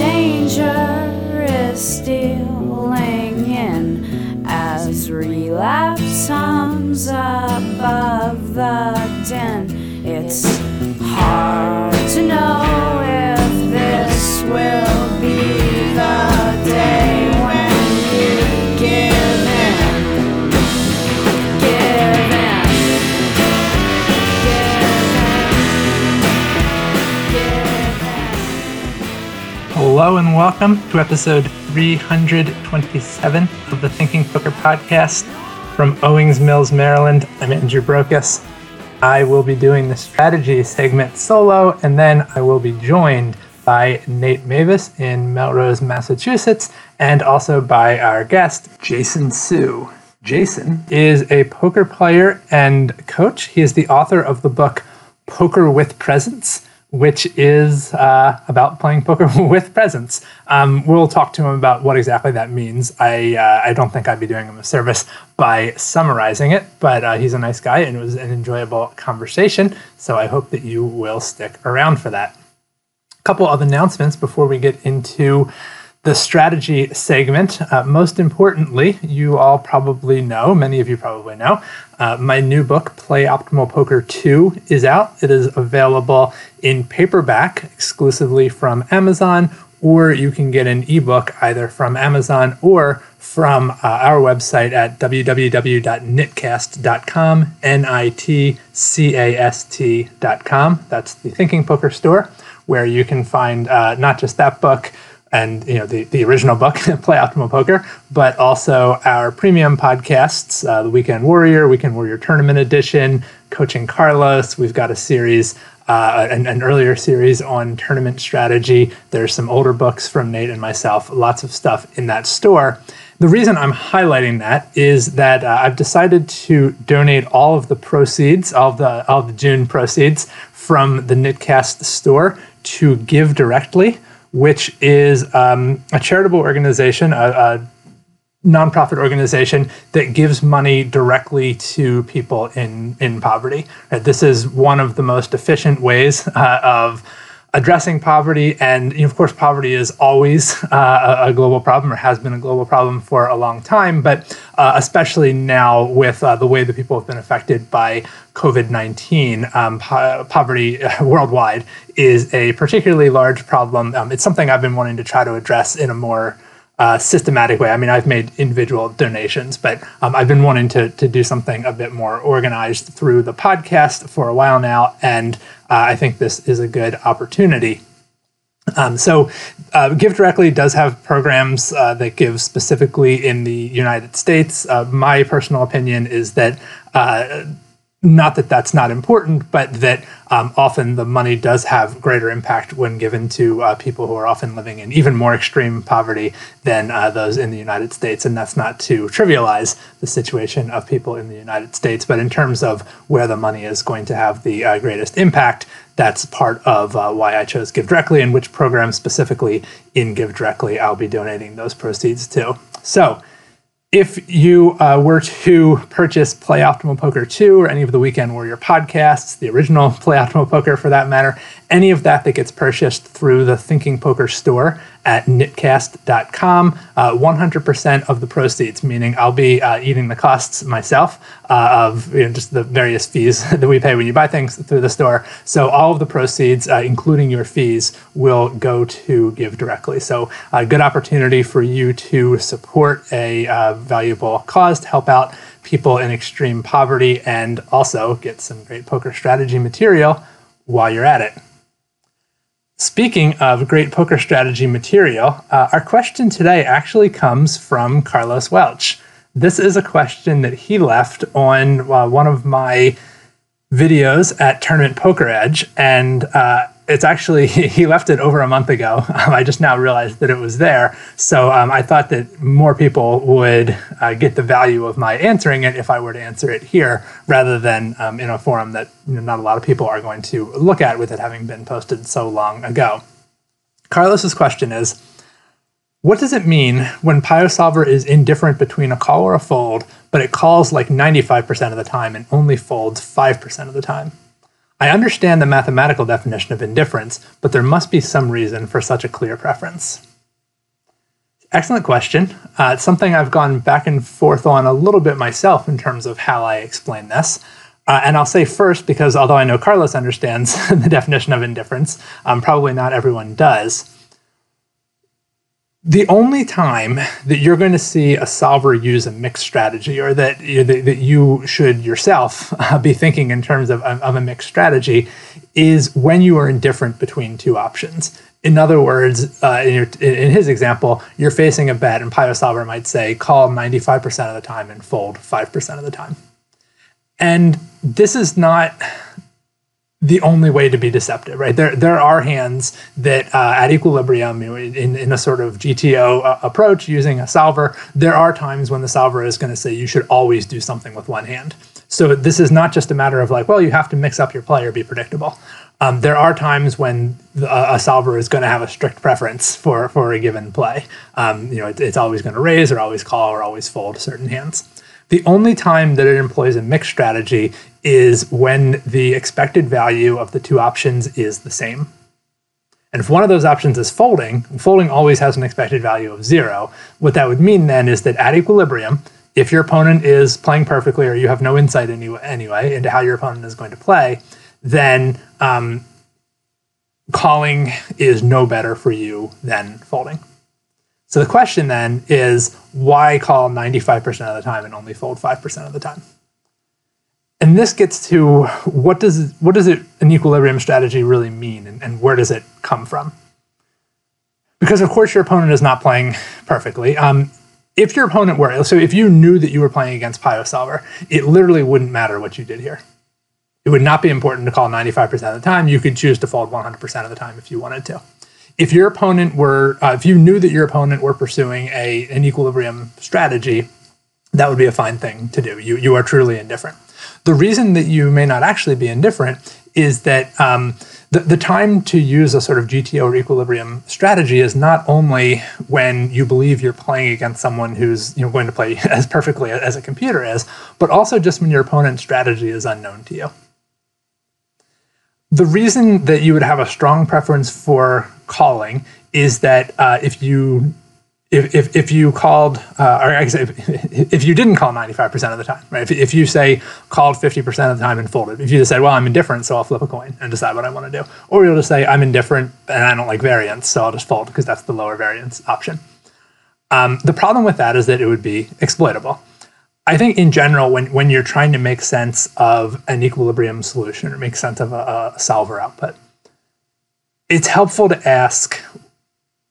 danger is stealing in as relapse hums above the din. Hello and welcome to episode 327 of the Thinking Poker podcast from Owings Mills, Maryland. I'm Andrew Brokos. I will be doing the strategy segment solo, and then I will be joined by Nate Meyvis in Melrose, Massachusetts, and also by our guest, Jason Su. Jason is a poker player and coach. He is the author of the book Poker with Presence which is uh, about playing poker with presence. Um, we'll talk to him about what exactly that means. I uh, I don't think I'd be doing him a service by summarizing it, but uh, he's a nice guy and it was an enjoyable conversation. So I hope that you will stick around for that. A couple of announcements before we get into the strategy segment. Uh, most importantly, you all probably know, many of you probably know, uh, my new book, Play Optimal Poker 2, is out. It is available in paperback exclusively from Amazon, or you can get an ebook either from Amazon or from uh, our website at www.nitcast.com, N I T C A S T.com. That's the Thinking Poker store, where you can find uh, not just that book and you know the, the original book play optimal poker but also our premium podcasts uh, the weekend warrior weekend warrior tournament edition coaching carlos. We've got a series uh, an, an earlier series on tournament strategy. There's some older books from nate and myself lots of stuff in that store. The reason i'm highlighting that is that uh, i've decided to donate all of the proceeds all of the all of the june proceeds from the nitcast store to give directly which is um, a charitable organization, a, a nonprofit organization that gives money directly to people in in poverty. Right? This is one of the most efficient ways uh, of addressing poverty, and you know, of course, poverty is always uh, a global problem or has been a global problem for a long time, but uh, especially now with uh, the way that people have been affected by COVID 19, um, po- poverty worldwide is a particularly large problem. Um, it's something I've been wanting to try to address in a more uh, systematic way. I mean, I've made individual donations, but um, I've been wanting to, to do something a bit more organized through the podcast for a while now, and uh, I think this is a good opportunity. Um, so, uh, Give Directly does have programs uh, that give specifically in the United States. Uh, my personal opinion is that uh, not that that's not important, but that um, often the money does have greater impact when given to uh, people who are often living in even more extreme poverty than uh, those in the United States. And that's not to trivialize the situation of people in the United States, but in terms of where the money is going to have the uh, greatest impact, that's part of uh, why I chose Give Directly and which program specifically in Give Directly I'll be donating those proceeds to. So, if you uh, were to purchase Play Optimal Poker 2 or any of the Weekend Warrior podcasts, the original Play Optimal Poker for that matter, any of that that gets purchased through the Thinking Poker store at nitcast.com, uh, 100% of the proceeds, meaning I'll be uh, eating the costs myself uh, of you know, just the various fees that we pay when you buy things through the store. So all of the proceeds, uh, including your fees, will go to Give Directly. So a good opportunity for you to support a uh, valuable cause to help out people in extreme poverty and also get some great poker strategy material while you're at it. Speaking of great poker strategy material, uh, our question today actually comes from Carlos Welch. This is a question that he left on uh, one of my videos at Tournament Poker Edge, and uh, it's actually he left it over a month ago. Um, I just now realized that it was there, so um, I thought that more people would uh, get the value of my answering it if I were to answer it here, rather than um, in a forum that you know, not a lot of people are going to look at with it having been posted so long ago. Carlos's question is. What does it mean when PioSolver is indifferent between a call or a fold, but it calls like 95% of the time and only folds 5% of the time? I understand the mathematical definition of indifference, but there must be some reason for such a clear preference. Excellent question. Uh, it's something I've gone back and forth on a little bit myself in terms of how I explain this. Uh, and I'll say first, because although I know Carlos understands the definition of indifference, um, probably not everyone does. The only time that you're going to see a solver use a mixed strategy, or that you, that you should yourself uh, be thinking in terms of, of a mixed strategy, is when you are indifferent between two options. In other words, uh, in, your, in, his example, you're facing a bet, and PioSolver might say call 95% of the time and fold 5% of the time. And this is not the only way to be deceptive, right? There, there are hands that uh, at equilibrium, in, in a sort of GTO uh, approach using a solver, there are times when the solver is going to say you should always do something with one hand. So this is not just a matter of like, well, you have to mix up your play or be predictable. Um, there are times when a, a solver is going to have a strict preference for, for a given play. Um, you know, it, it's always going to raise or always call or always fold certain hands. The only time that it employs a mixed strategy is when the expected value of the two options is the same. And if one of those options is folding, folding always has an expected value of zero. What that would mean then is that at equilibrium, if your opponent is playing perfectly or you have no insight any, anyway into how your opponent is going to play, then um, calling is no better for you than folding. So the question then is why call 95% of the time and only fold 5% of the time? And this gets to what does what does it an equilibrium strategy really mean and, and where does it come from? Because of course your opponent is not playing perfectly. Um, if your opponent were so if you knew that you were playing against PioSolver, it literally wouldn't matter what you did here it would not be important to call 95% of the time. You could choose to fold 100% of the time if you wanted to. If your opponent were, uh, if you knew that your opponent were pursuing a an equilibrium strategy, that would be a fine thing to do. You you are truly indifferent. The reason that you may not actually be indifferent is that um, the, the time to use a sort of GTO or equilibrium strategy is not only when you believe you're playing against someone who's you know going to play as perfectly as a computer is, but also just when your opponent's strategy is unknown to you the reason that you would have a strong preference for calling is that uh, if you if, if, if you called, uh, or if, if you didn't call 95% of the time, right? If, if you say called 50% of the time and folded, if you just said, well, I'm indifferent, so I'll flip a coin and decide what I want to do. Or you'll just say, I'm indifferent and I don't like variance, so I'll just fold because that's the lower variance option. Um, the problem with that is that it would be exploitable. I think in general, when, when you're trying to make sense of an equilibrium solution or make sense of a, a solver output, it's helpful to ask,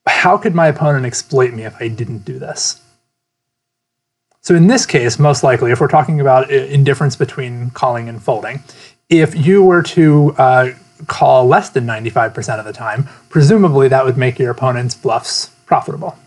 how could my opponent exploit me if I didn't do this? So in this case, most likely, if we're talking about indifference between calling and folding, if you were to uh, call less than 95% of the time, presumably that would make your opponent's bluffs profitable.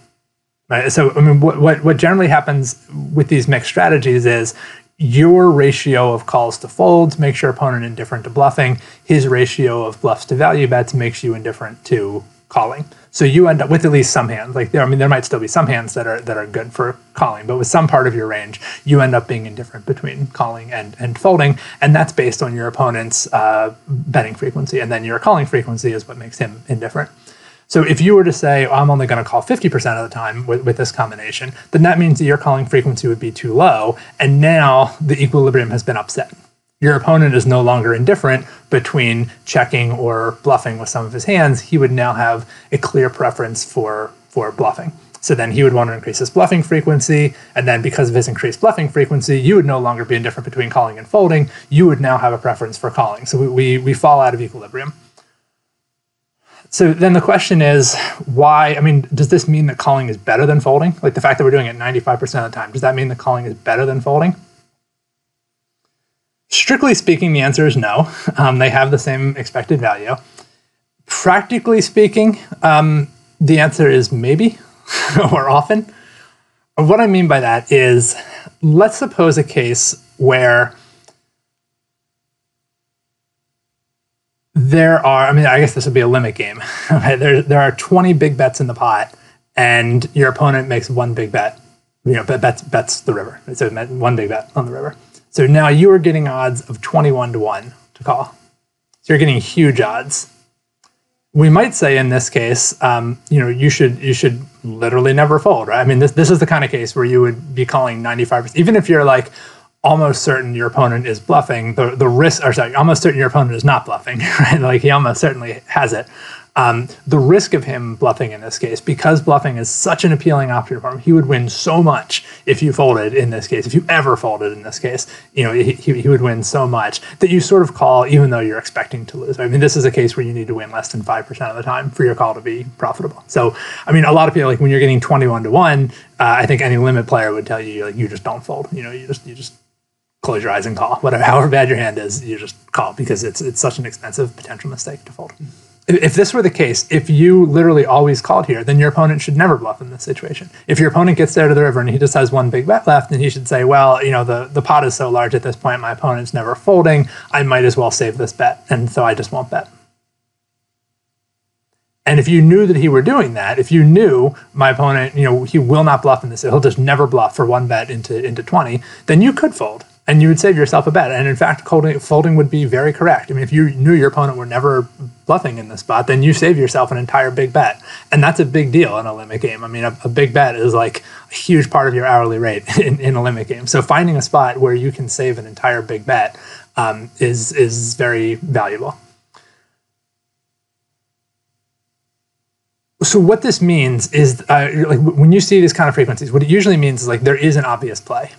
Right? So, I mean, what, what, what generally happens with these mixed strategies is your ratio of calls to folds makes your opponent indifferent to bluffing. His ratio of bluffs to value bets makes you indifferent to calling. So you end up with at least some hands. Like there, I mean, there might still be some hands that are that are good for calling, but with some part of your range, you end up being indifferent between calling and and folding, and that's based on your opponent's uh, betting frequency, and then your calling frequency is what makes him indifferent. So if you were to say, oh, I'm only going to call 50% of the time with, with this combination, then that means that your calling frequency would be too low. And now the equilibrium has been upset. Your opponent is no longer indifferent between checking or bluffing with some of his hands. He would now have a clear preference for, for bluffing. So then he would want to increase his bluffing frequency. And then because of his increased bluffing frequency, you would no longer be indifferent between calling and folding. You would now have a preference for calling. So we, we, we fall out of equilibrium. So then the question is why? I mean, does this mean that calling is better than folding? Like the fact that we're doing it 95% of the time, does that mean that calling is better than folding? Strictly speaking, the answer is no. Um, they have the same expected value. Practically speaking, um, the answer is maybe or often. What I mean by that is let's suppose a case where there are, I mean, I guess this would be a limit game. there, there are 20 big bets in the pot, and your opponent makes one big bet. You know, bets, bets the river. So one big bet on the river. So now you are getting odds of 21 to 1 to call. So you're getting huge odds. We might say in this case, um, you know, you should you should literally never fold, right? I mean, this this is the kind of case where you would be calling 95%, even if you're like almost certain your opponent is bluffing, the the risk or sorry, almost certain your opponent is not bluffing, right? Like he almost certainly has it. Um, the risk of him bluffing in this case, because bluffing is such an appealing option for him, he would win so much if you folded in this case. If you ever folded in this case, you know he, he would win so much that you sort of call even though you're expecting to lose. I mean, this is a case where you need to win less than five percent of the time for your call to be profitable. So, I mean, a lot of people like when you're getting twenty-one to one, uh, I think any limit player would tell you like you just don't fold. You know, you just you just close your eyes and call. Whatever, however bad your hand is, you just call because it's it's such an expensive potential mistake to fold if this were the case, if you literally always called here, then your opponent should never bluff in this situation. If your opponent gets there to the river and he just has one big bet left, then he should say, well, you know, the, the pot is so large at this point, my opponent's never folding. I might as well save this bet. And so I just won't bet. And if you knew that he were doing that, if you knew my opponent, you know, he will not bluff in this, he'll just never bluff for one bet into into 20, then you could fold and you would save yourself a bet. And in fact, folding, folding would be very correct. I mean, if you knew your opponent were never bluffing in this spot, then you save yourself an entire big bet. And that's a big deal in a limit game. I mean, a, a big bet is like a huge part of your hourly rate in, in, a limit game. So finding a spot where you can save an entire big bet um, is, is very valuable. So what this means is, uh, like when you see these kind of frequencies, what it usually means is like there is an obvious play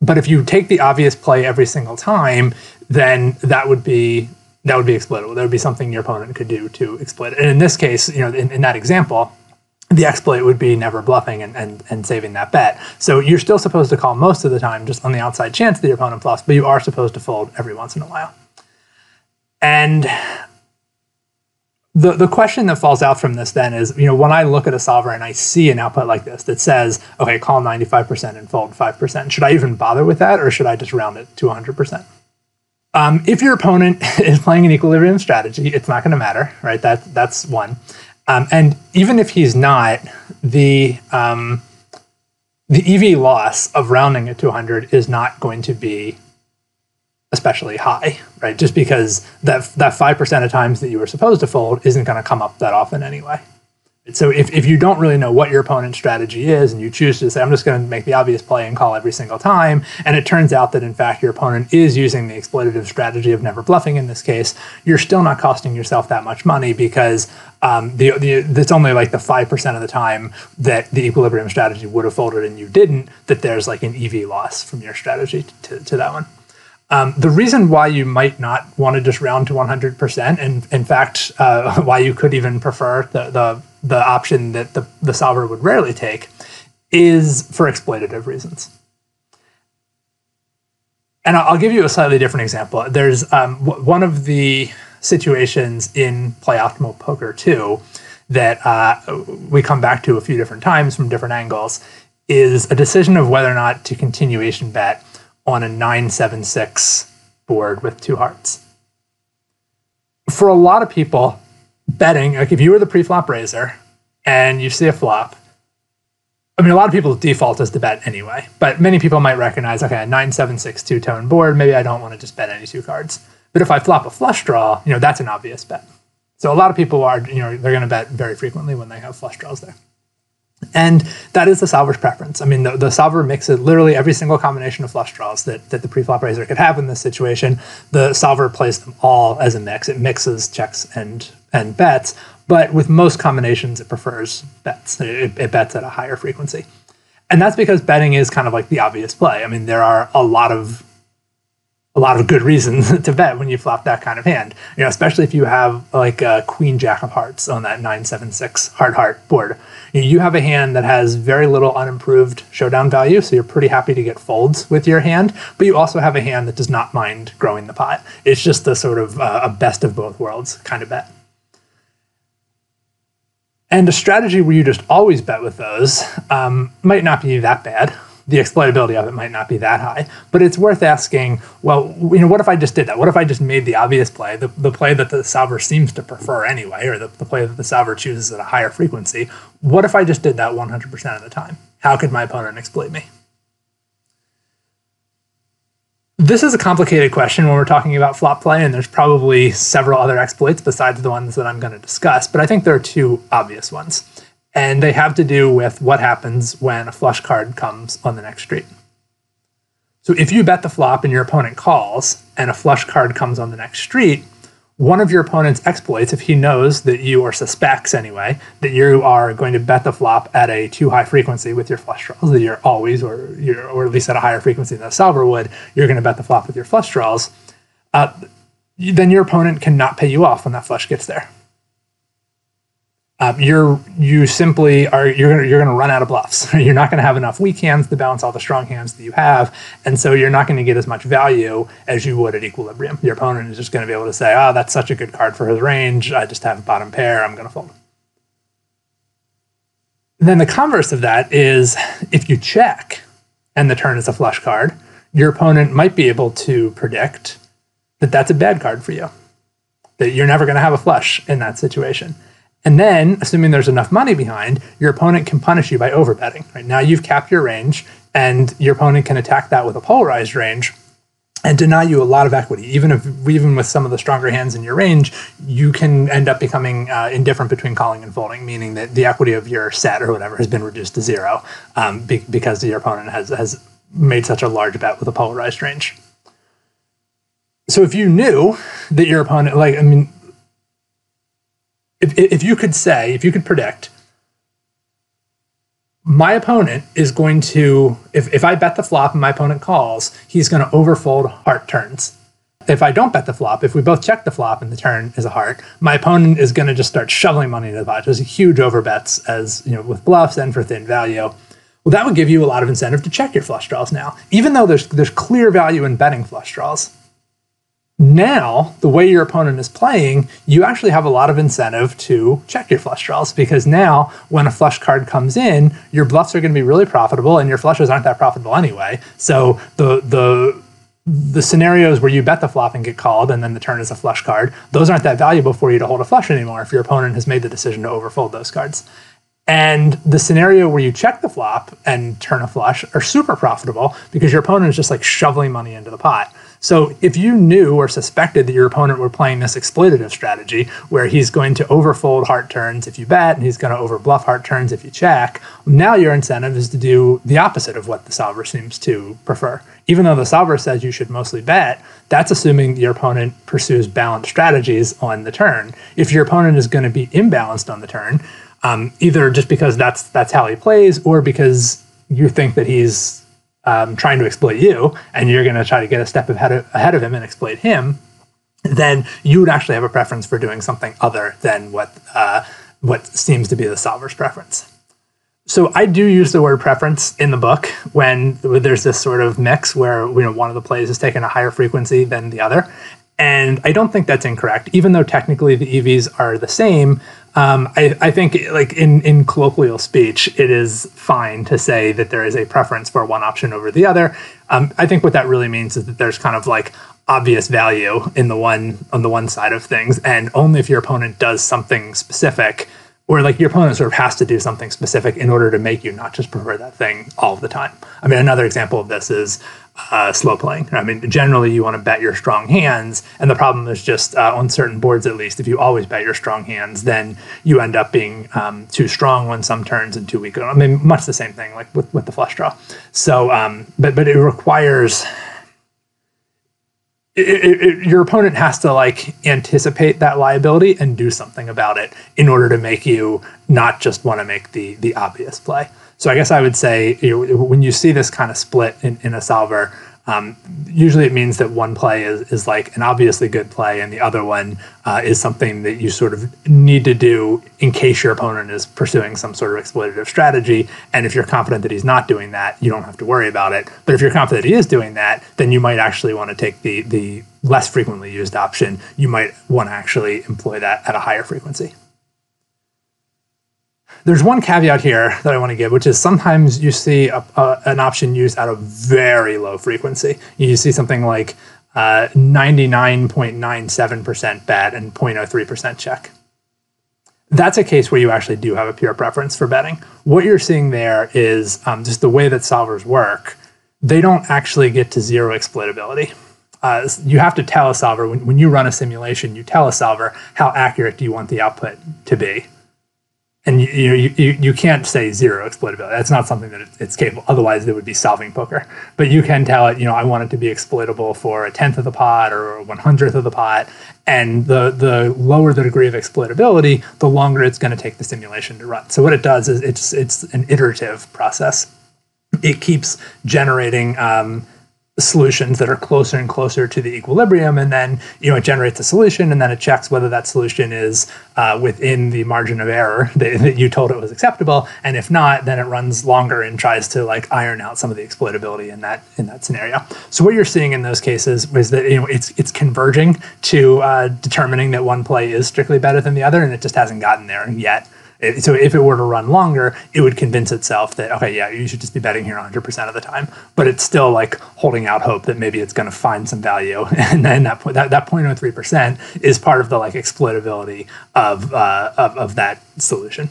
but if you take the obvious play every single time, then that would be that would be exploitable. That would be something your opponent could do to exploit it. And in this case, you know, in, in that example, the exploit would be never bluffing and, and, and saving that bet. So you're still supposed to call most of the time just on the outside chance that your opponent bluffs, but you are supposed to fold every once in a while. And the, the question that falls out from this then is, you know, when I look at a solver and I see an output like this that says, okay, call 95% and fold 5%, should I even bother with that or should I just round it to 100%? Um, if your opponent is playing an equilibrium strategy, it's not going to matter, right? That, that's one. Um, and even if he's not, the, um, the EV loss of rounding it to 100 is not going to be especially high, right? Just because that that five percent of times that you were supposed to fold isn't going to come up that often anyway. So if, if you don't really know what your opponent's strategy is and you choose to say, I'm just going to make the obvious play and call every single time, and it turns out that in fact your opponent is using the exploitative strategy of never bluffing in this case, you're still not costing yourself that much money because um, the, the it's only like the 5% of the time that the equilibrium strategy would have folded and you didn't, that there's like an EV loss from your strategy to, to that one. Um, the reason why you might not want to just round to 100%, and in fact, uh, why you could even prefer the, the, the option that the, the solver would rarely take, is for exploitative reasons. And I'll give you a slightly different example. There's um, one of the situations in Play Optimal Poker 2 that uh, we come back to a few different times from different angles is a decision of whether or not to continuation bet on a 976 board with two hearts. For a lot of people, betting, like if you were the pre-flop raiser and you see a flop, I mean, a lot of people's default is to bet anyway, but many people might recognize, okay, a 976 two tone board, maybe I don't want to just bet any two cards. But if I flop a flush draw, you know, that's an obvious bet. So a lot of people are, you know, they're going to bet very frequently when they have flush draws there. And that is the solver's preference. I mean, the, the solver mixes literally every single combination of flush draws that, that the preflop raiser could have in this situation. The solver plays them all as a mix. It mixes checks and and bets, but with most combinations, it prefers bets. It, it bets at a higher frequency. And that's because betting is kind of like the obvious play. I mean, there are a lot of a lot of good reasons to bet when you flop that kind of hand. You know, especially if you have like a queen jack of hearts on that 976 hard heart board. You have a hand that has very little unimproved showdown value, so you're pretty happy to get folds with your hand, but you also have a hand that does not mind growing the pot. It's just a sort of uh, a best of both worlds kind of bet. And a strategy where you just always bet with those um, might not be that bad the exploitability of it might not be that high. But it's worth asking, well, you know, what if I just did that? What if I just made the obvious play, the, the play that the solver seems to prefer anyway, or the, the play that the solver chooses at a higher frequency? What if I just did that 100% of the time? How could my opponent exploit me? this is a complicated question when we're talking about flop play, and there's probably several other exploits besides the ones that I'm going to discuss, but I think there are two obvious ones. And they have to do with what happens when a flush card comes on the next street. So if you bet the flop and your opponent calls, and a flush card comes on the next street, one of your opponent's exploits, if he knows that you, or suspects anyway, that you are going to bet the flop at a too high frequency with your flush draws, that you're always, or you're, or at least at a higher frequency than a solver would, you're going to bet the flop with your flush draws, uh, then your opponent cannot pay you off when that flush gets there um, you're you simply are you're gonna you're gonna run out of bluffs. you're not gonna have enough weak hands to balance all the strong hands that you have, and so you're not gonna get as much value as you would at equilibrium. Your opponent is just gonna be able to say, "Oh, that's such a good card for his range. I just have a bottom pair. I'm gonna fold." Then the converse of that is if you check and the turn is a flush card, your opponent might be able to predict that that's a bad card for you. That you're never going to have a flush in that situation. And then, assuming there's enough money behind, your opponent can punish you by overbetting. Right now, you've capped your range, and your opponent can attack that with a polarized range and deny you a lot of equity. Even if, even with some of the stronger hands in your range, you can end up becoming uh, indifferent between calling and folding, meaning that the equity of your set or whatever has been reduced to zero um, be- because your opponent has has made such a large bet with a polarized range. So if you knew that your opponent, like I mean, if, if you could say, if you could predict, my opponent is going to, if, if I bet the flop and my opponent calls, he's going to overfold heart turns. If I don't bet the flop, if we both check the flop and the turn is a heart, my opponent is going to just start shoveling money into the pot. Just huge overbets as, you know, with bluffs and for thin value. Well, that would give you a lot of incentive to check your flush draws now, even though there's there's clear value in betting flush draws now the way your opponent is playing you actually have a lot of incentive to check your flush draws because now when a flush card comes in your bluffs are going to be really profitable and your flushes aren't that profitable anyway. So the the the scenarios where you bet the flop and get called and then the turn is a flush card those aren't that valuable for you to hold a flush anymore if your opponent has made the decision to overfold those cards. And the scenario where you check the flop and turn a flush are super profitable because your opponent is just like shoveling money into the pot so if you knew or suspected that your opponent were playing this exploitative strategy where he's going to overfold heart turns if you bet and he's going to overbluff heart turns if you check, now your incentive is to do the opposite of what the solver seems to prefer. Even though the solver says you should mostly bet, that's assuming your opponent pursues balanced strategies on the turn. If your opponent is going to be imbalanced on the turn, um, either just because that's that's how he plays, or because you think that he's um, trying to exploit you, and you're going to try to get a step ahead of, ahead of him and exploit him, then you would actually have a preference for doing something other than what uh, what seems to be the solver's preference. So I do use the word preference in the book when there's this sort of mix where you know one of the plays is taking a higher frequency than the other, and I don't think that's incorrect. Even though technically the EVs are the same, um, I, I, think, like in, in colloquial speech, it is fine to say that there is a preference for one option over the other. Um, I think what that really means is that there's kind of like obvious value in the one on the one side of things, and only if your opponent does something specific, or like your opponent sort of has to do something specific in order to make you not just prefer that thing all the time. I mean, another example of this is uh, slow playing. I mean, generally you want to bet your strong hands, and the problem is just uh, on certain boards at least. If you always bet your strong hands, then you end up being um, too strong on some turns and too weak. I mean, much the same thing like with, with the flush draw. So, um, but but it requires. It, it, it, your opponent has to like anticipate that liability and do something about it in order to make you not just want to make the the obvious play. So I guess I would say you know, when you see this kind of split in, in a solver, um, usually it means that one play is, is like an obviously good play and the other one uh, is something that you sort of need to do in case your opponent is pursuing some sort of exploitative strategy. And if you're confident that he's not doing that, you don't have to worry about it. But if you're confident he is doing that, then you might actually want to take the, the less frequently used option. You might want to actually employ that at a higher frequency. There's one caveat here that I want to give, which is sometimes you see a, a, an option used at a very low frequency. You see something like uh, 99.97% bet and 0.03% check. That's a case where you actually do have a pure preference for betting. What you're seeing there is um, just the way that solvers work. They don't actually get to zero exploitability uh, you have to tell a solver when, when you run a simulation, you tell a solver how accurate do you want the output to be and you, you, you, you can't say zero exploitability. That's not something that it's capable. Otherwise, it would be solving poker. But you can tell it, you know, I want it to be exploitable for a tenth of the pot or a one hundredth of the pot. And the the lower the degree of exploitability, the longer it's going to take the simulation to run. So what it does is it's it's an iterative process. It keeps generating. Um, solutions that are closer and closer to the equilibrium and then you know it generates a solution and then it checks whether that solution is uh, within the margin of error that, that, you told it was acceptable and if not then it runs longer and tries to like iron out some of the exploitability in that in that scenario. So what you're seeing in those cases is that you know it's it's converging to uh, determining that one play is strictly better than the other and it just hasn't gotten there yet it, so if it were to run longer, it would convince itself that okay, yeah, you should just be betting here 100% of the time. But it's still like holding out hope that maybe it's going to find some value, and then that point that that 0.03% is part of the like exploitability of uh, of, of that solution.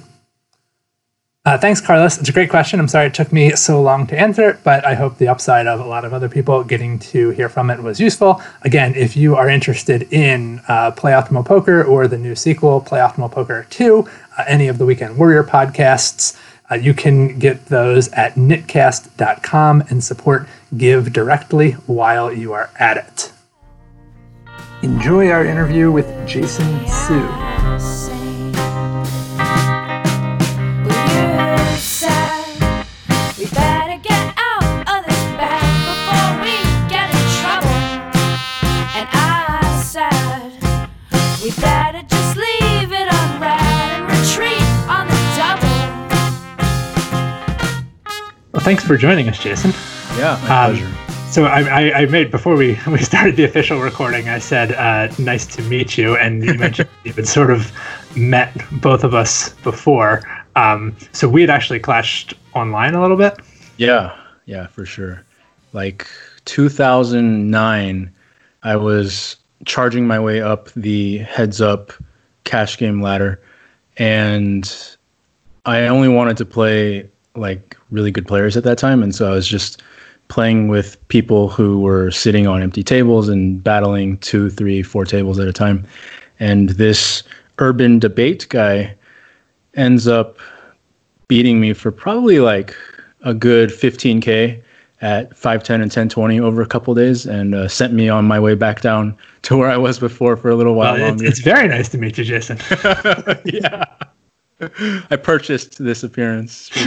Uh, thanks, Carlos. It's a great question. I'm sorry it took me so long to answer it, but I hope the upside of a lot of other people getting to hear from it was useful. Again, if you are interested in uh, Play Optimal Poker or the new sequel, Play Optimal Poker 2, uh, any of the Weekend Warrior podcasts, uh, you can get those at nitcast.com and support Give directly while you are at it. Enjoy our interview with Jason Su. Thanks for joining us, Jason. Yeah, my um, pleasure. So I, I, I, made before we, we started the official recording. I said, uh, "Nice to meet you," and you mentioned you had sort of met both of us before. Um, so we had actually clashed online a little bit. Yeah, yeah, for sure. Like 2009, I was charging my way up the heads up cash game ladder, and I only wanted to play like really good players at that time, and so I was just playing with people who were sitting on empty tables and battling two, three, four tables at a time. And this urban debate guy ends up beating me for probably like a good 15k at 510 and 1020 over a couple days and uh, sent me on my way back down to where I was before for a little while well, it's, it's, very nice to meet you, Jason. yeah. I purchased this appearance.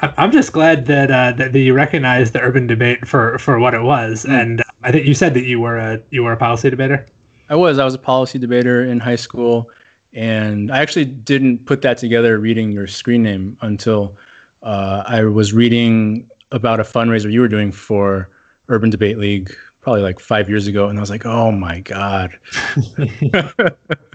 I'm just glad that, uh, that you recognized the urban debate for, for what it was, mm. and I think you said that you were a you were a policy debater. I was. I was a policy debater in high school, and I actually didn't put that together reading your screen name until uh, I was reading about a fundraiser you were doing for Urban Debate League, probably like five years ago, and I was like, oh my god.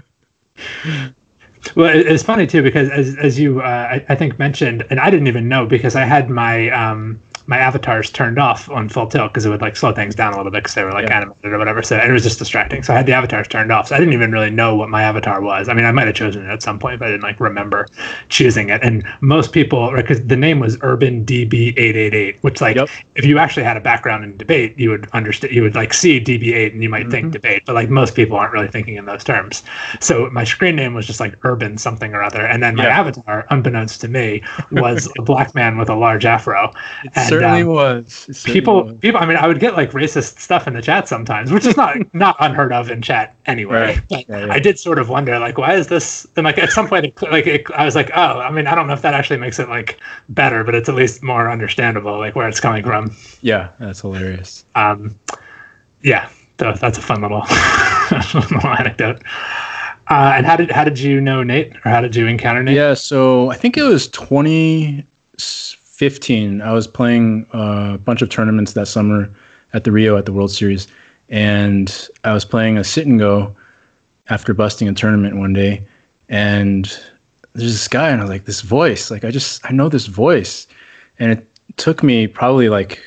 Well, it's funny too because as as you uh, I, I, think mentioned, and I didn't even know because I had my um, my avatars turned off on full tilt because it would like slow things down a little bit because they were like yeah. animated or whatever. So it was just distracting. So I had the avatars turned off. So I didn't even really know what my avatar was. I mean, I might have chosen it at some point, but I didn't like remember choosing it. And most people, because the name was Urban DB888, which like yep. if you actually had a background in debate, you would understand. You would like see DB8 and you might mm-hmm. think debate, but like most people aren't really thinking in those terms. So my screen name was just like Urban something or other, and then my avatar, unbeknownst to me, was a black man with a large afro. And, certainly um, was. people, was. people. I mean, I would get like racist stuff in the chat sometimes, which is not not unheard of in chat anyway. Right. But yeah, yeah. I did sort of wonder, like, why is this? And like at some point, it, like it, I was like, oh, I mean, I don't know if that actually makes it like better, but it's at least more understandable, like where it's coming from. Yeah, that's hilarious. Um, yeah, that's a fun little, little anecdote. Uh, and how did how did you know Nate, or how did you encounter Nate? Yeah, so I think it was twenty 15, I was playing a bunch of tournaments that summer at the Rio at the World Series, and I was playing a sit and go after busting a tournament one day, and there's this guy, and I was like, this voice, like I just I know this voice, and it took me probably like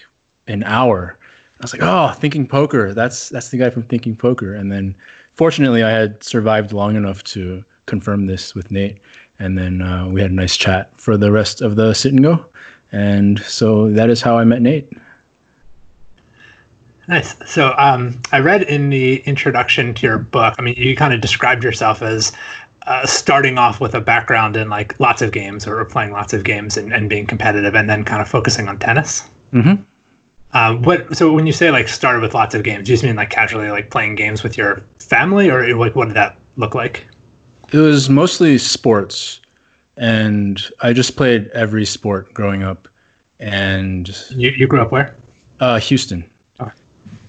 an hour. I was like, oh, Thinking Poker, that's that's the guy from Thinking Poker, and then fortunately I had survived long enough to confirm this with Nate, and then uh, we had a nice chat for the rest of the sit and go and so that is how I met Nate. Nice. So um, I read in the introduction to your book, I mean, you kind of described yourself as uh, starting off with a background in like lots of games or playing lots of games and, and being competitive and then kind of focusing on tennis. Mm-hmm. Um, what so when you say like started with lots of games, do you just mean like casually like playing games with your family or like what did that look like? It was mostly sports, and I just played every sport growing up. And You, you grew up where? uh, Houston, Oh.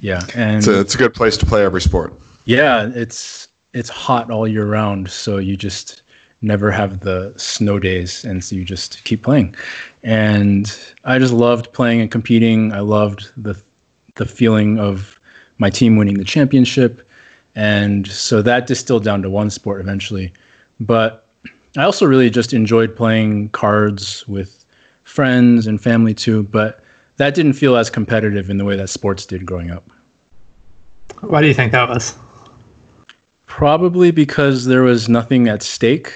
yeah, and It's a, it's a good place to play every sport. yeah, it's it's hot all year round, so you just never have the snow days, and so you just keep playing. And I just loved playing and competing. I loved the the feeling of my team winning the championship, and so that distilled down to one sport eventually. But I also really just enjoyed playing cards with friends and family too. But that didn't feel as competitive in the way that sports did growing up. Why do you think that was? Probably because there was nothing at stake,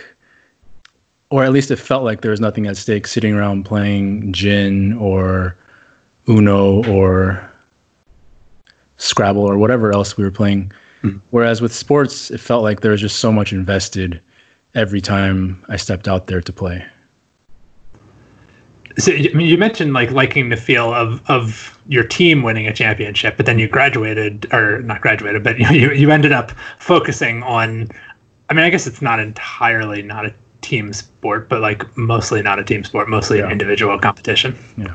or at least it felt like there was nothing at stake sitting around playing Gin or Uno or Scrabble or whatever else we were playing. Hmm. Whereas with sports, it felt like there was just so much invested every time I stepped out there to play. So I mean, you mentioned like liking the feel of of your team winning a championship, but then you graduated or not graduated, but you you, you ended up focusing on. I mean, I guess it's not entirely not a team sport, but like mostly not a team sport, mostly an individual competition. Yeah.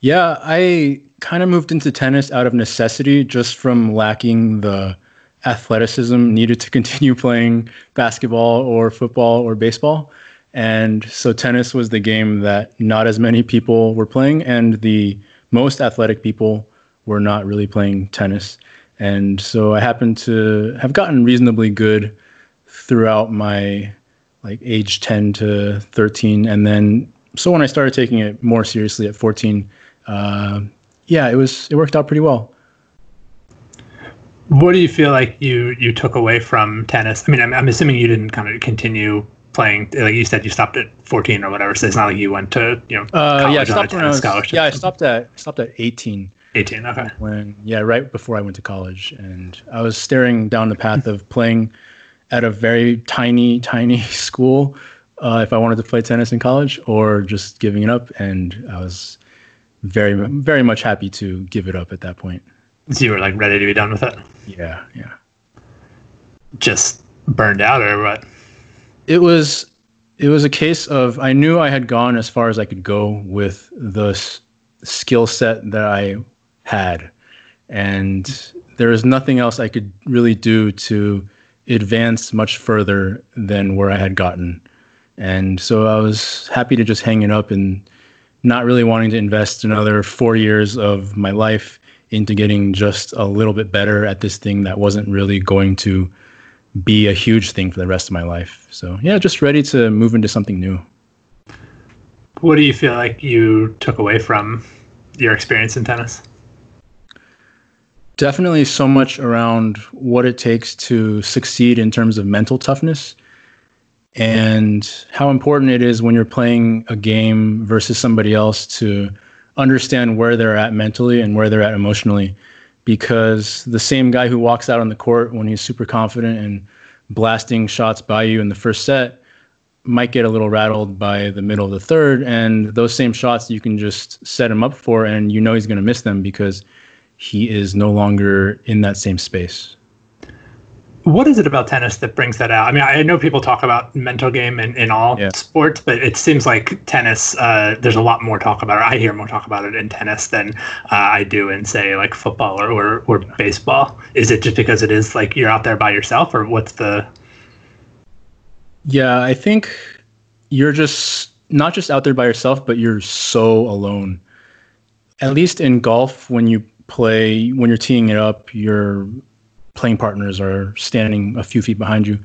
Yeah, I kind of moved into tennis out of necessity just from lacking the athleticism needed to continue playing basketball or football or baseball. And so tennis was the game that not as many people were playing, and the most athletic people were not really playing tennis. And so I happened to have gotten reasonably good throughout my like age 10 to 13 and then so when i started taking it more seriously at 14 uh, yeah it was it worked out pretty well What do you feel like you you took away from tennis? I mean, I'm, I'm assuming you didn't kind of continue playing. Like you said, you stopped at 14 or whatever. So it's not like you went to you know uh, yeah I college on a stopped I tennis was, scholarship. yeah I stopped at stopped at 18 18. Okay. when yeah right before I went to college and I was staring down the path of playing at a very tiny tiny school uh, if I wanted to play tennis in college or just giving it up and I was very very much happy to give it up at that point So you were like ready to be done with it. yeah yeah Just burned out or what? it was it was a case of I knew I had gone as far as I could go with the s- skill set that I had, and there was nothing else I could really do to advance much further than where I had gotten, and so I was happy to just hang it up and not really wanting to invest another four years of my life into getting just a little bit better at this thing that wasn't really going to be a huge thing for the rest of my life. So yeah, just ready to move into something new. What do you feel like you took away from your experience in tennis? Definitely so much around what it takes to succeed in terms of mental toughness and how important it is when you're playing a game versus somebody else to understand where they're at mentally and where they're at emotionally because the same guy who walks out on the court when he's super confident and blasting shots by you in the first set might get a little rattled by the middle of the third and those same shots you can just set him up for and you know he's going to miss them because he is no longer in that same space What is it about tennis that brings that out? I mean, I know people talk about mental game in, in all Yeah. sports, but it seems like tennis, uh, there's a lot more talk about it. I hear more talk about it in tennis than uh, I do in, say, like football or, or, or baseball. Is it just because it is like you're out there by yourself, or what's the. Yeah, I think you're just not just out there by yourself, but you're so alone. At least in golf, when you play, when you're teeing it up, your playing partners are standing a few feet behind you.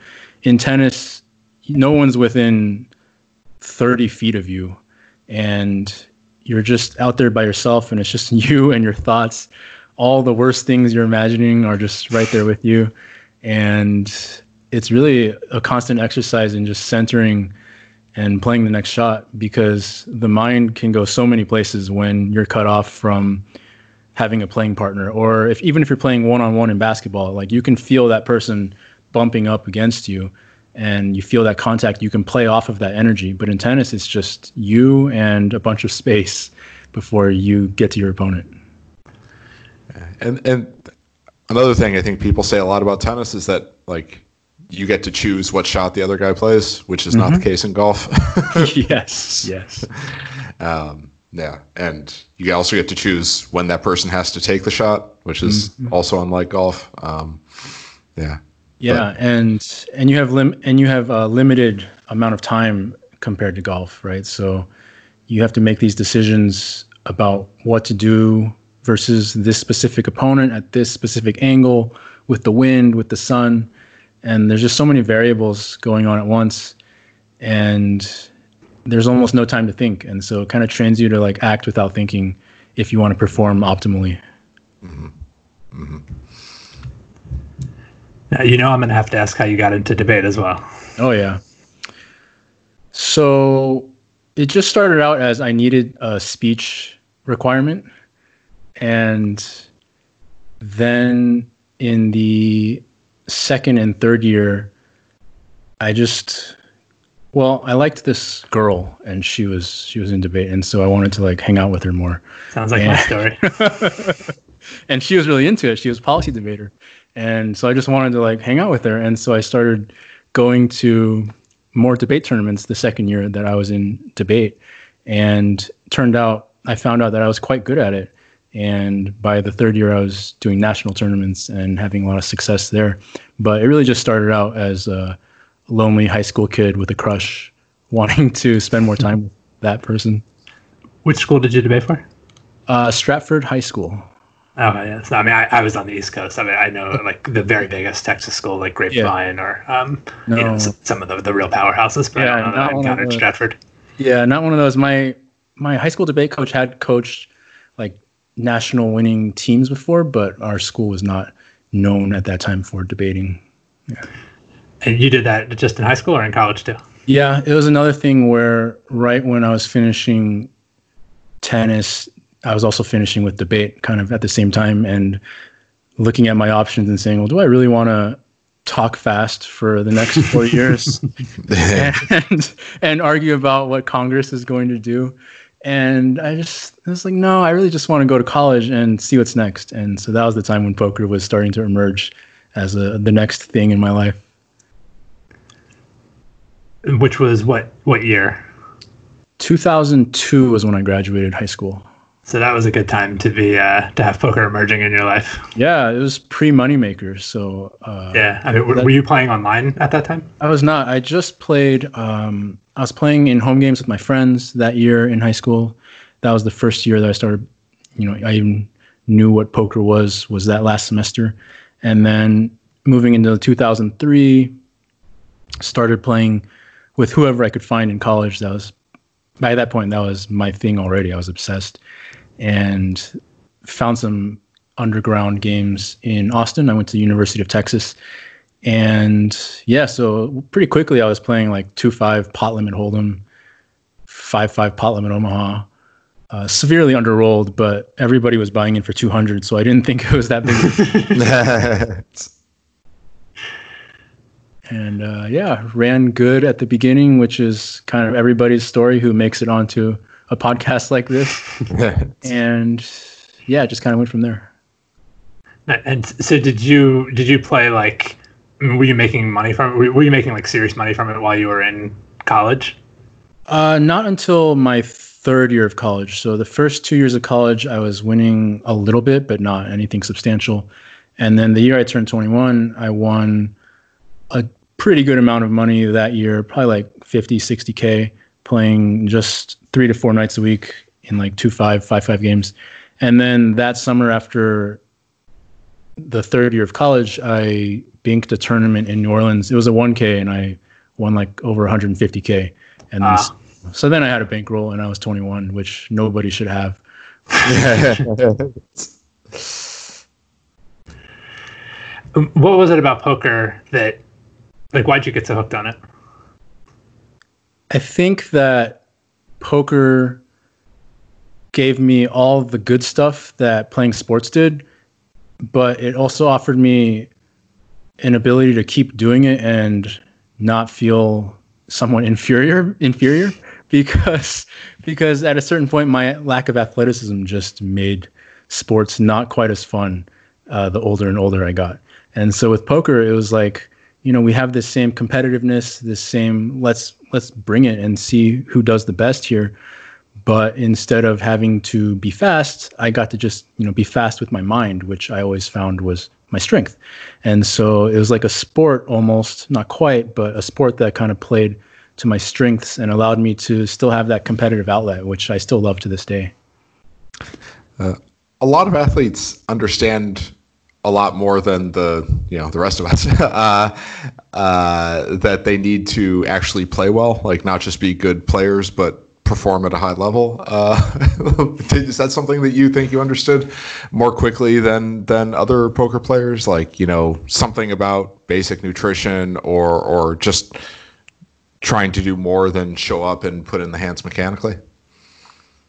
In tennis, no one's within 30 feet of you, and you're just out there by yourself, and it's just you and your thoughts. All the worst things you're imagining are just right there with you. And it's really a constant exercise in just centering and playing the next shot because the mind can go so many places when you're cut off from having a playing partner or if even if you're playing one-on-one in basketball like you can feel that person bumping up against you and you feel that contact. You can play off of that energy. But in tennis it's just you and a bunch of space before you get to your opponent. And and another thing I think people say a lot about tennis is that like you get to choose what shot the other guy plays, which is not the case in golf. yes yes. Um, yeah, and you also get to choose when that person has to take the shot, which is also unlike golf. Um, yeah, Yeah, and and you have lim and you have a limited amount of time compared to golf, right? So you have to make these decisions about what to do versus this specific opponent at this specific angle with the wind, with the sun, and there's just so many variables going on at once, and there's almost no time to think, and so it kind of trains you to like act without thinking if you want to perform optimally. Now, you know, I'm going to have to ask how you got into debate as well. Oh yeah. So it just started out as I needed a speech requirement, and then in the second and third year, I just well, I liked this girl, and she was she was in debate, and so I wanted to like hang out with her more Sounds like Yeah. my story. and she was really into it. She was a policy debater, and so I just wanted to like hang out with her. And so I started going to more debate tournaments the second year that I was in debate, and turned out I found out that I was quite good at it. And by the third year, I was doing national tournaments and having a lot of success there. But it really just started out as a lonely high school kid with a crush, wanting to spend more time with that person. Which school did you debate for? Uh, Stratford High School. Oh, yeah. So, I mean, I, I was on the East Coast. I mean, I know like the very biggest Texas school, like Grapevine, or um, you know, some of the, the real powerhouses. But Yeah, I don't know. not I encountered the- Stratford. Yeah, not one of those. My my high school debate coach had coached like national winning teams before, but our school was not known at that time for debating. And you did that just in high school or in college too? Yeah, it was another thing where right when I was finishing tennis, I was also finishing with debate kind of at the same time and looking at my options and saying, well, do I really want to talk fast for the next four years and and argue about what Congress is going to do? And I just I was like, no, I really just want to go to college and see what's next. And so that was the time when poker was starting to emerge as a, the next thing in my life. Which was what what year? 2002 was when I graduated high school. So that was a good time to be uh, to have poker emerging in your life. Yeah, it was pre Moneymaker. So uh, Yeah. I mean, were, were you playing online at that time? I was not. I just played. Um, I was playing in home games with my friends that year in high school. That was the first year that I started. You know, I even knew what poker was. Was that last semester, and then moving into 2003, started playing with whoever I could find in college. That was by that point that was my thing already. I was obsessed, and found some underground games in Austin. I went to the University of Texas and yeah, so pretty quickly I was playing like two five pot limit hold'em, five five pot limit Omaha, uh, severely underrolled, but everybody was buying in for two hundred, so I didn't think it was that big. and uh, yeah, ran good at the beginning, which is kind of everybody's story who makes it onto a podcast like this, and yeah, just kind of went from there. And so did you did you play like were you making money from it? Were you making like serious money from it while you were in college? Uh, not until my third year of college. So the first two years of college, I was winning a little bit, but not anything substantial. And then the year I turned 21, I won a pretty good amount of money that year, probably like 50, 60K, playing just three to four nights a week in like two, five, five, five games. And then that summer after the third year of college, I binked a tournament in New Orleans. It was a 1K and I won like over 150K. And then, Ah. so then I had a bankroll and I was 21, which nobody should have. Um, What was it about poker that like why'd you get so hooked on it? I think that poker gave me all the good stuff that playing sports did, but it also offered me an ability to keep doing it and not feel somewhat inferior inferior because because at a certain point my lack of athleticism just made sports not quite as fun uh, the older and older I got. And so with poker, it was like, you know, we have this same competitiveness, this same let's let's bring it and see who does the best here. But instead of having to be fast, I got to just, you know, be fast with my mind, which I always found was my strength. And so it was like a sport almost, not quite, but a sport that kind of played to my strengths and allowed me to still have that competitive outlet, which I still love to this day. Uh, a lot of athletes understand a lot more than the you know the rest of us uh, uh, that they need to actually play well, like not just be good players, but perform at a high level. Uh, is that something that you think you understood more quickly than than other poker players? Like you know something about basic nutrition or or just trying to do more than show up and put in the hands mechanically.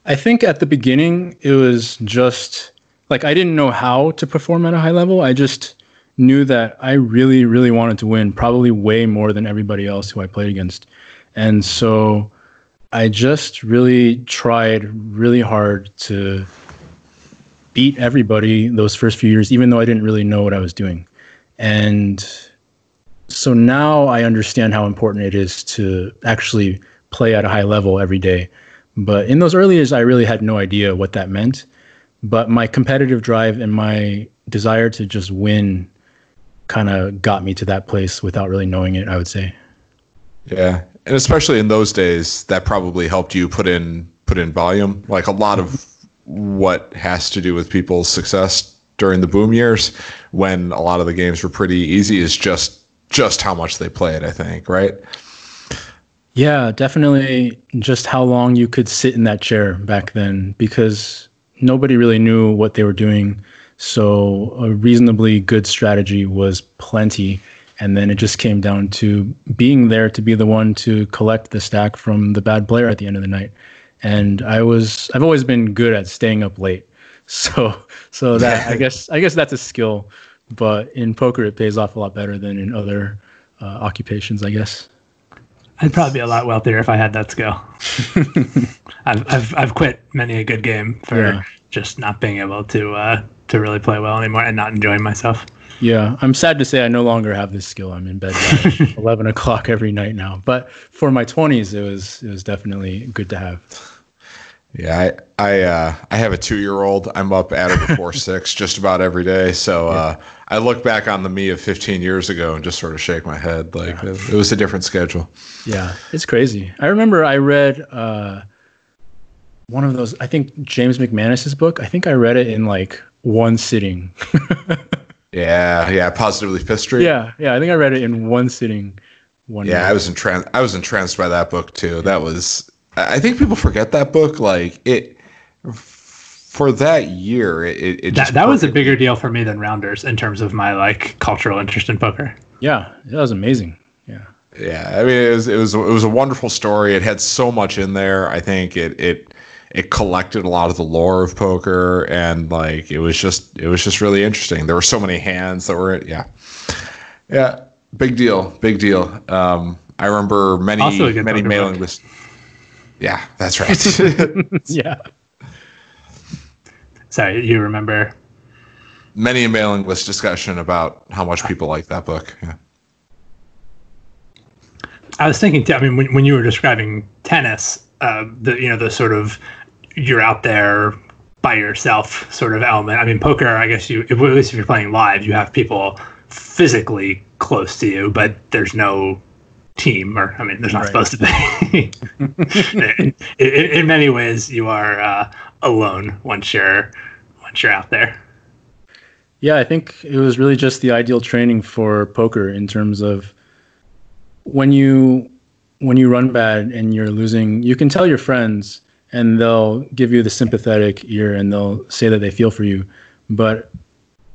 I think at the beginning it was just like I didn't know how to perform at a high level. I just knew that I really, really wanted to win, probably way more than everybody else who I played against. And so I just really tried really hard to beat everybody those first few years, even though I didn't really know what I was doing. And so now I understand how important it is to actually play at a high level every day. But in those early years, I really had no idea what that meant. But my competitive drive and my desire to just win kind of got me to that place without really knowing it, I would say. Yeah. And especially in those days, that probably helped you put in put in volume. Like a lot of what has to do with people's success during the boom years when a lot of the games were pretty easy is just just how much they played, I think, right? Yeah, definitely just how long you could sit in that chair back then because nobody really knew what they were doing. So a reasonably good strategy was plenty. And then it just came down to being there to be the one to collect the stack from the bad player at the end of the night. And I was I've always been good at staying up late. So so that I guess I guess that's a skill. But in poker it pays off a lot better than in other uh, occupations, I guess. I'd probably be a lot wealthier if I had that skill. I've, I've I've quit many a good game for yeah. just not being able to uh, to really play well anymore and not enjoying myself. Yeah, I'm sad to say I no longer have this skill. I'm in bed by 11 o'clock every night now. But for my 20s, it was it was definitely good to have. Yeah, I I, uh, I have a two year old. I'm up at her before six just about every day. So uh, I look back on the me of 15 years ago and just sort of shake my head. Like yeah. it, it, was a different schedule. Yeah, it's crazy. I remember I read uh, one of those. I think James McManus's book. I think I read it in like one sitting. yeah, yeah, positively Street. Yeah, yeah. I think I read it in one sitting. One yeah, I was entranced. I was entranced by that book too. That was I think people forget that book. Like it for that year, it, it that, that was a bigger deal for me than Rounders in terms of my like cultural interest in poker. Yeah, that was amazing. Yeah. Yeah, I mean it was it was it was a wonderful story. It had so much in there. I think it it it collected a lot of the lore of poker and like it was just it was just really interesting. There were so many hands that were yeah. Yeah, big deal, big deal. Um, I remember many many mailing lists. Yeah, that's right. yeah. Sorry, you remember? Many a mailing list discussion about how much people like that book. Yeah. I was thinking, I mean, when, when you were describing tennis, uh, the you know the sort of you're out there by yourself sort of element. I mean, poker, I guess you at least if you're playing live, you have people physically close to you, but there's no team, or I mean, there's not right. supposed to be. in, in, in, many ways, you are uh, alone once you're once you're out there. Yeah, I think it was really just the ideal training for poker in terms of when you when you run bad and you're losing, you can tell your friends and they'll give you the sympathetic ear and they'll say that they feel for you, but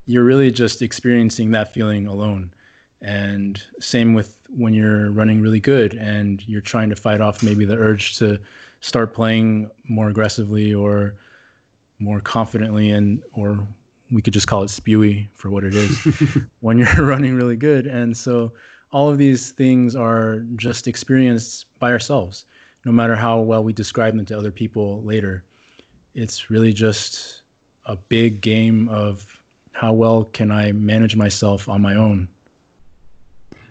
you're really just experiencing that feeling alone. And same with when you're running really good and you're trying to fight off maybe the urge to start playing more aggressively or more confidently and or we could just call it spewy for what it is when you're running really good. And so all of these things are just experienced by ourselves, no matter how well we describe them to other people later. It's really just a big game of how well can I manage myself on my own.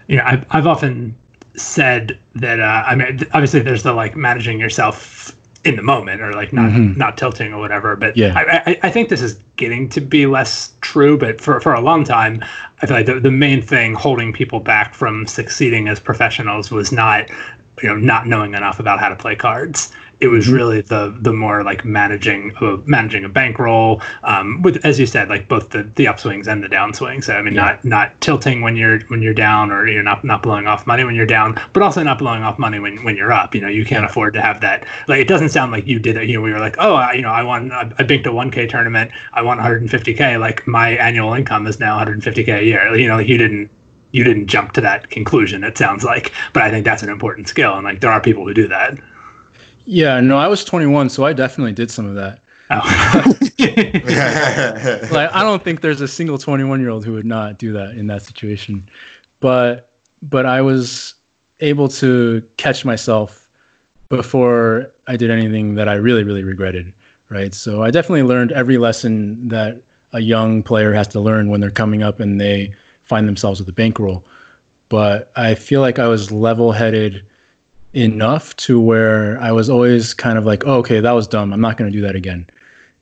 Yeah, I've, I've often said that, uh, I mean, obviously there's the like managing yourself in the moment or like not mm-hmm. not tilting or whatever. But yeah, I, I, I, think this is getting to be less true. But for for a long time, I feel like the, the main thing holding people back from succeeding as professionals was not you know not knowing enough about how to play cards it was really the the more like managing uh, managing a bankroll um, with as you said like both the the upswings and the downswings. So, I mean, yeah. not not tilting when you're when you're down, or you're not not blowing off money when you're down, but also not blowing off money when when you're up. You know, you can't yeah. afford to have that. Like, it doesn't sound like you did it. You know, we were like, oh, I, you know, I won, I, I banked a 1K tournament, I won 150K. Like my annual income is now 150K a year. You know, like you didn't you didn't jump to that conclusion. It sounds like, but I think that's an important skill, and like there are people who do that. Yeah, no, I was 21, so I definitely did some of that. Oh. like I don't think there's a single 21 year old who would not do that in that situation, but but I was able to catch myself before I did anything that I really really regretted. Right, so I definitely learned every lesson that a young player has to learn when they're coming up and they find themselves with a bankroll. But I feel like I was level headed enough to where I was always kind of like, oh, okay, that was dumb. I'm not going to do that again.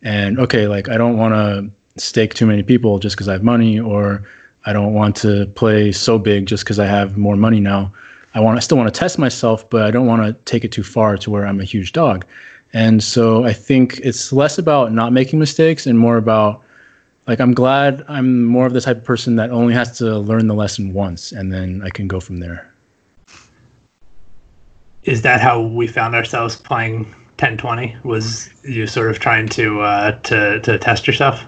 And okay, like I don't want to stake too many people just because I have money, or I don't want to play so big just because I have more money now. I want, I still want to test myself, but I don't want to take it too far to where I'm a huge dog. And so I think it's less about not making mistakes and more about like I'm glad I'm more of the type of person that only has to learn the lesson once and then I can go from there is that how we found ourselves playing 1020 was you sort of trying to uh, to to test yourself?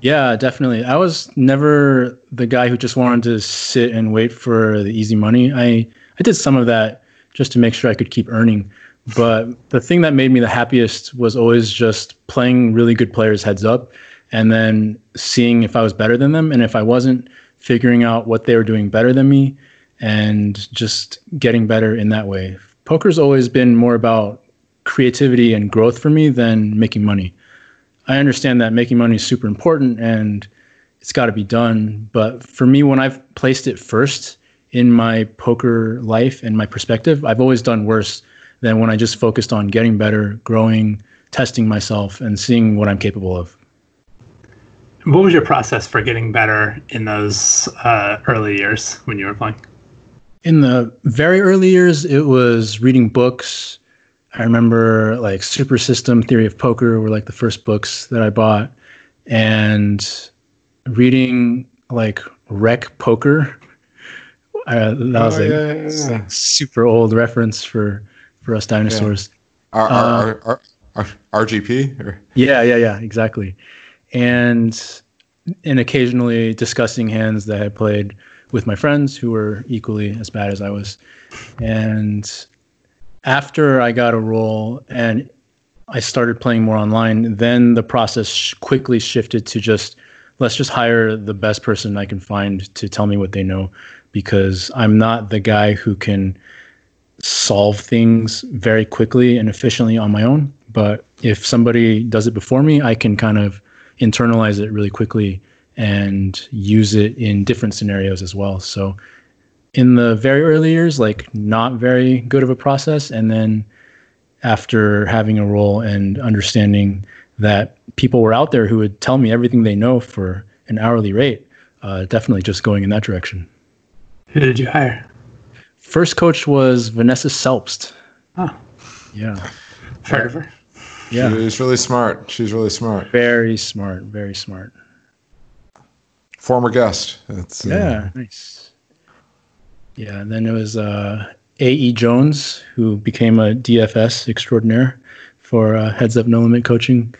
Yeah definitely. I was never the guy who just wanted to sit and wait for the easy money. I i did some of that just to make sure i could keep earning. But the thing that made me the happiest was always just playing really good players heads up and then seeing if i was better than them and if i wasn't figuring out what they were doing better than me and just getting better in that way poker's always been more about creativity and growth for me than making money. I understand that making money is super important and it's got to be done. But for me, when I've placed it first in my poker life and my perspective, I've always done worse than when I just focused on getting better, growing, testing myself, and seeing what I'm capable of. What was your process for getting better in those uh, early years when you were playing? In the very early years, it was reading books. I remember like Super System Theory of Poker were like the first books that I bought, and reading like Rec Poker. Uh, that was oh, yeah, yeah, yeah. super old reference for for us dinosaurs. R- R- R- R- RGP? Or? Yeah, yeah, yeah, exactly. And and occasionally discussing hands that I played with my friends who were equally as bad as I was. And after I got a role and I started playing more online, then the process quickly shifted to just let's just hire the best person I can find to tell me what they know because I'm not the guy who can solve things very quickly and efficiently on my own. But if somebody does it before me, I can kind of internalize it really quickly and use it in different scenarios as well. So in the very early years, like not very good of a process. And then after having a role and understanding that people were out there who would tell me everything they know for an hourly rate, uh, definitely just going in that direction. Who did you hire? First coach was Vanessa Selbst. Oh. Yeah. Heard of her? Yeah. She's really smart. She's really smart. Very smart. Very smart former guest. Uh, yeah, nice. Yeah, and then it was uh, A.E. Jones, who became a DFS extraordinaire for uh, Heads Up No Limit coaching.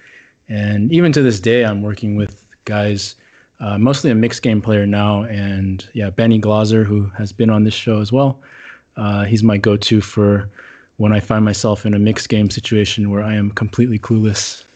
And even to this day, I'm working with guys, uh, mostly a mixed game player now. And yeah, Benny Glaser, who has been on this show as well. Uh, he's my go to for when I find myself in a mixed game situation where I am completely clueless.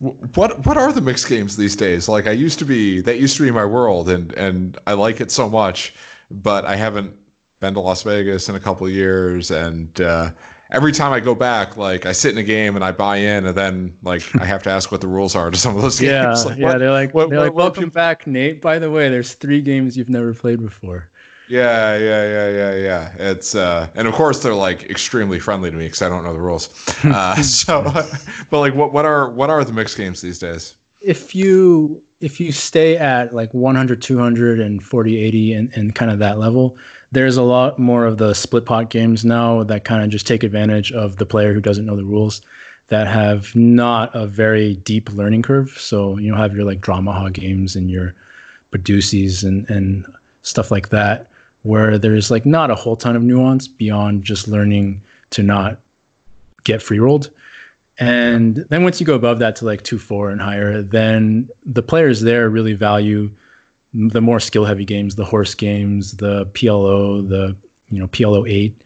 What what are the mixed games these days? Like I used to be that used to be my world and and I like it so much, but I haven't been to Las Vegas in a couple of years and uh, every time I go back, like I sit in a game and I buy in, and then like I have to ask what the rules are to some of those yeah, games. Like, yeah, what, they're like, what, they're what, like, welcome back, Nate. By the way, there's three games you've never played before. Yeah, yeah, yeah, yeah, yeah. It's uh, and of course they're like extremely friendly to me because I don't know the rules. Uh, so, but like, what what are what are the mixed games these days? If you if you stay at like 100, 200, and 40, 80, and, and kind of that level, there's a lot more of the split pot games now that kind of just take advantage of the player who doesn't know the rules that have not a very deep learning curve. So you have your like Dramaha games and your Badusis and, and stuff like that, where there's like not a whole ton of nuance beyond just learning to not get free rolled. And then once you go above that to like two four and higher, then the players there really value the more skill heavy games, the horse games, the PLO, the you know PLO eight,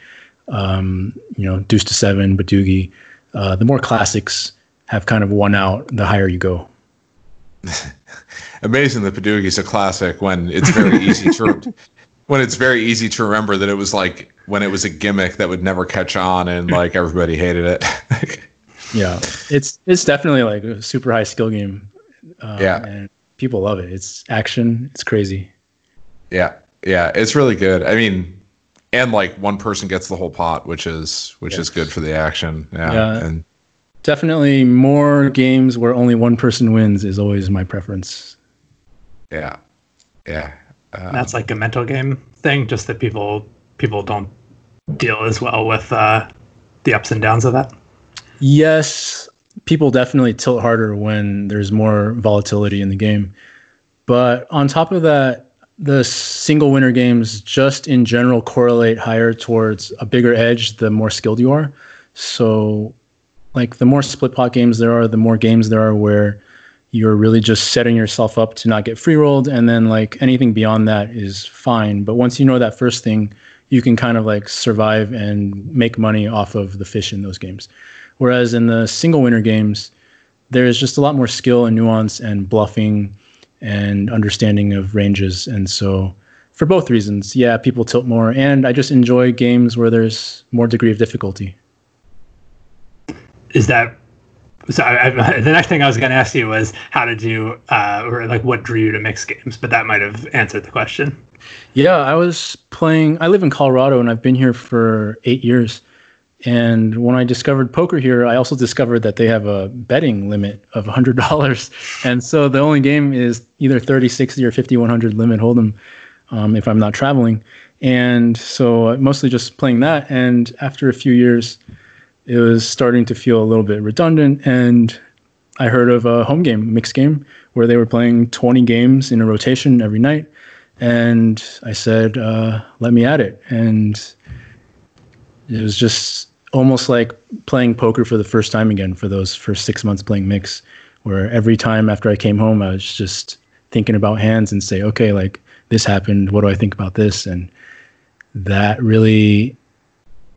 um, you know Deuce to seven, Badugi. Uh, the more classics have kind of won out the higher you go. Amazing that Badugi is a classic when it's very easy to when it's very easy to remember that it was like when it was a gimmick that would never catch on and like everybody hated it. yeah, it's it's definitely like a super high skill game. Uh, yeah, and people love it. It's action. It's crazy. Yeah, yeah, it's really good. I mean, and like one person gets the whole pot, which is which is good for the action. Yeah, yeah, and definitely more games where only one person wins is always my preference. Yeah, yeah. Um, That's like a mental game thing, just that people people don't deal as well with uh, the ups and downs of that. Yes, people definitely tilt harder when there's more volatility in the game. But on top of that, the single winner games just in general correlate higher towards a bigger edge the more skilled you are. So, like the more split pot games there are, the more games there are where you're really just setting yourself up to not get free rolled. And then, like anything beyond that is fine. But once you know that first thing, you can kind of like survive and make money off of the fish in those games. Whereas in the single winner games, there is just a lot more skill and nuance and bluffing and understanding of ranges. And so, for both reasons, yeah, people tilt more. And I just enjoy games where there's more degree of difficulty. Is that so? I, I, the next thing I was going to ask you was how did you, uh, or like what drew you to mix games? But that might have answered the question. Yeah, I was playing. I live in Colorado and I've been here for eight years. And when I discovered poker here, I also discovered that they have a betting limit of $100. And so the only game is either 30, 60, or 50, 100 limit hold'em um, if I'm not traveling. And so mostly just playing that. And after a few years, it was starting to feel a little bit redundant. And I heard of a home game, mixed game, where they were playing 20 games in a rotation every night. And I said, uh, let me at it. And it was just almost like playing poker for the first time again for those first six months playing mix, where every time after I came home, I was just thinking about hands and say, okay, like this happened. What do I think about this? And that really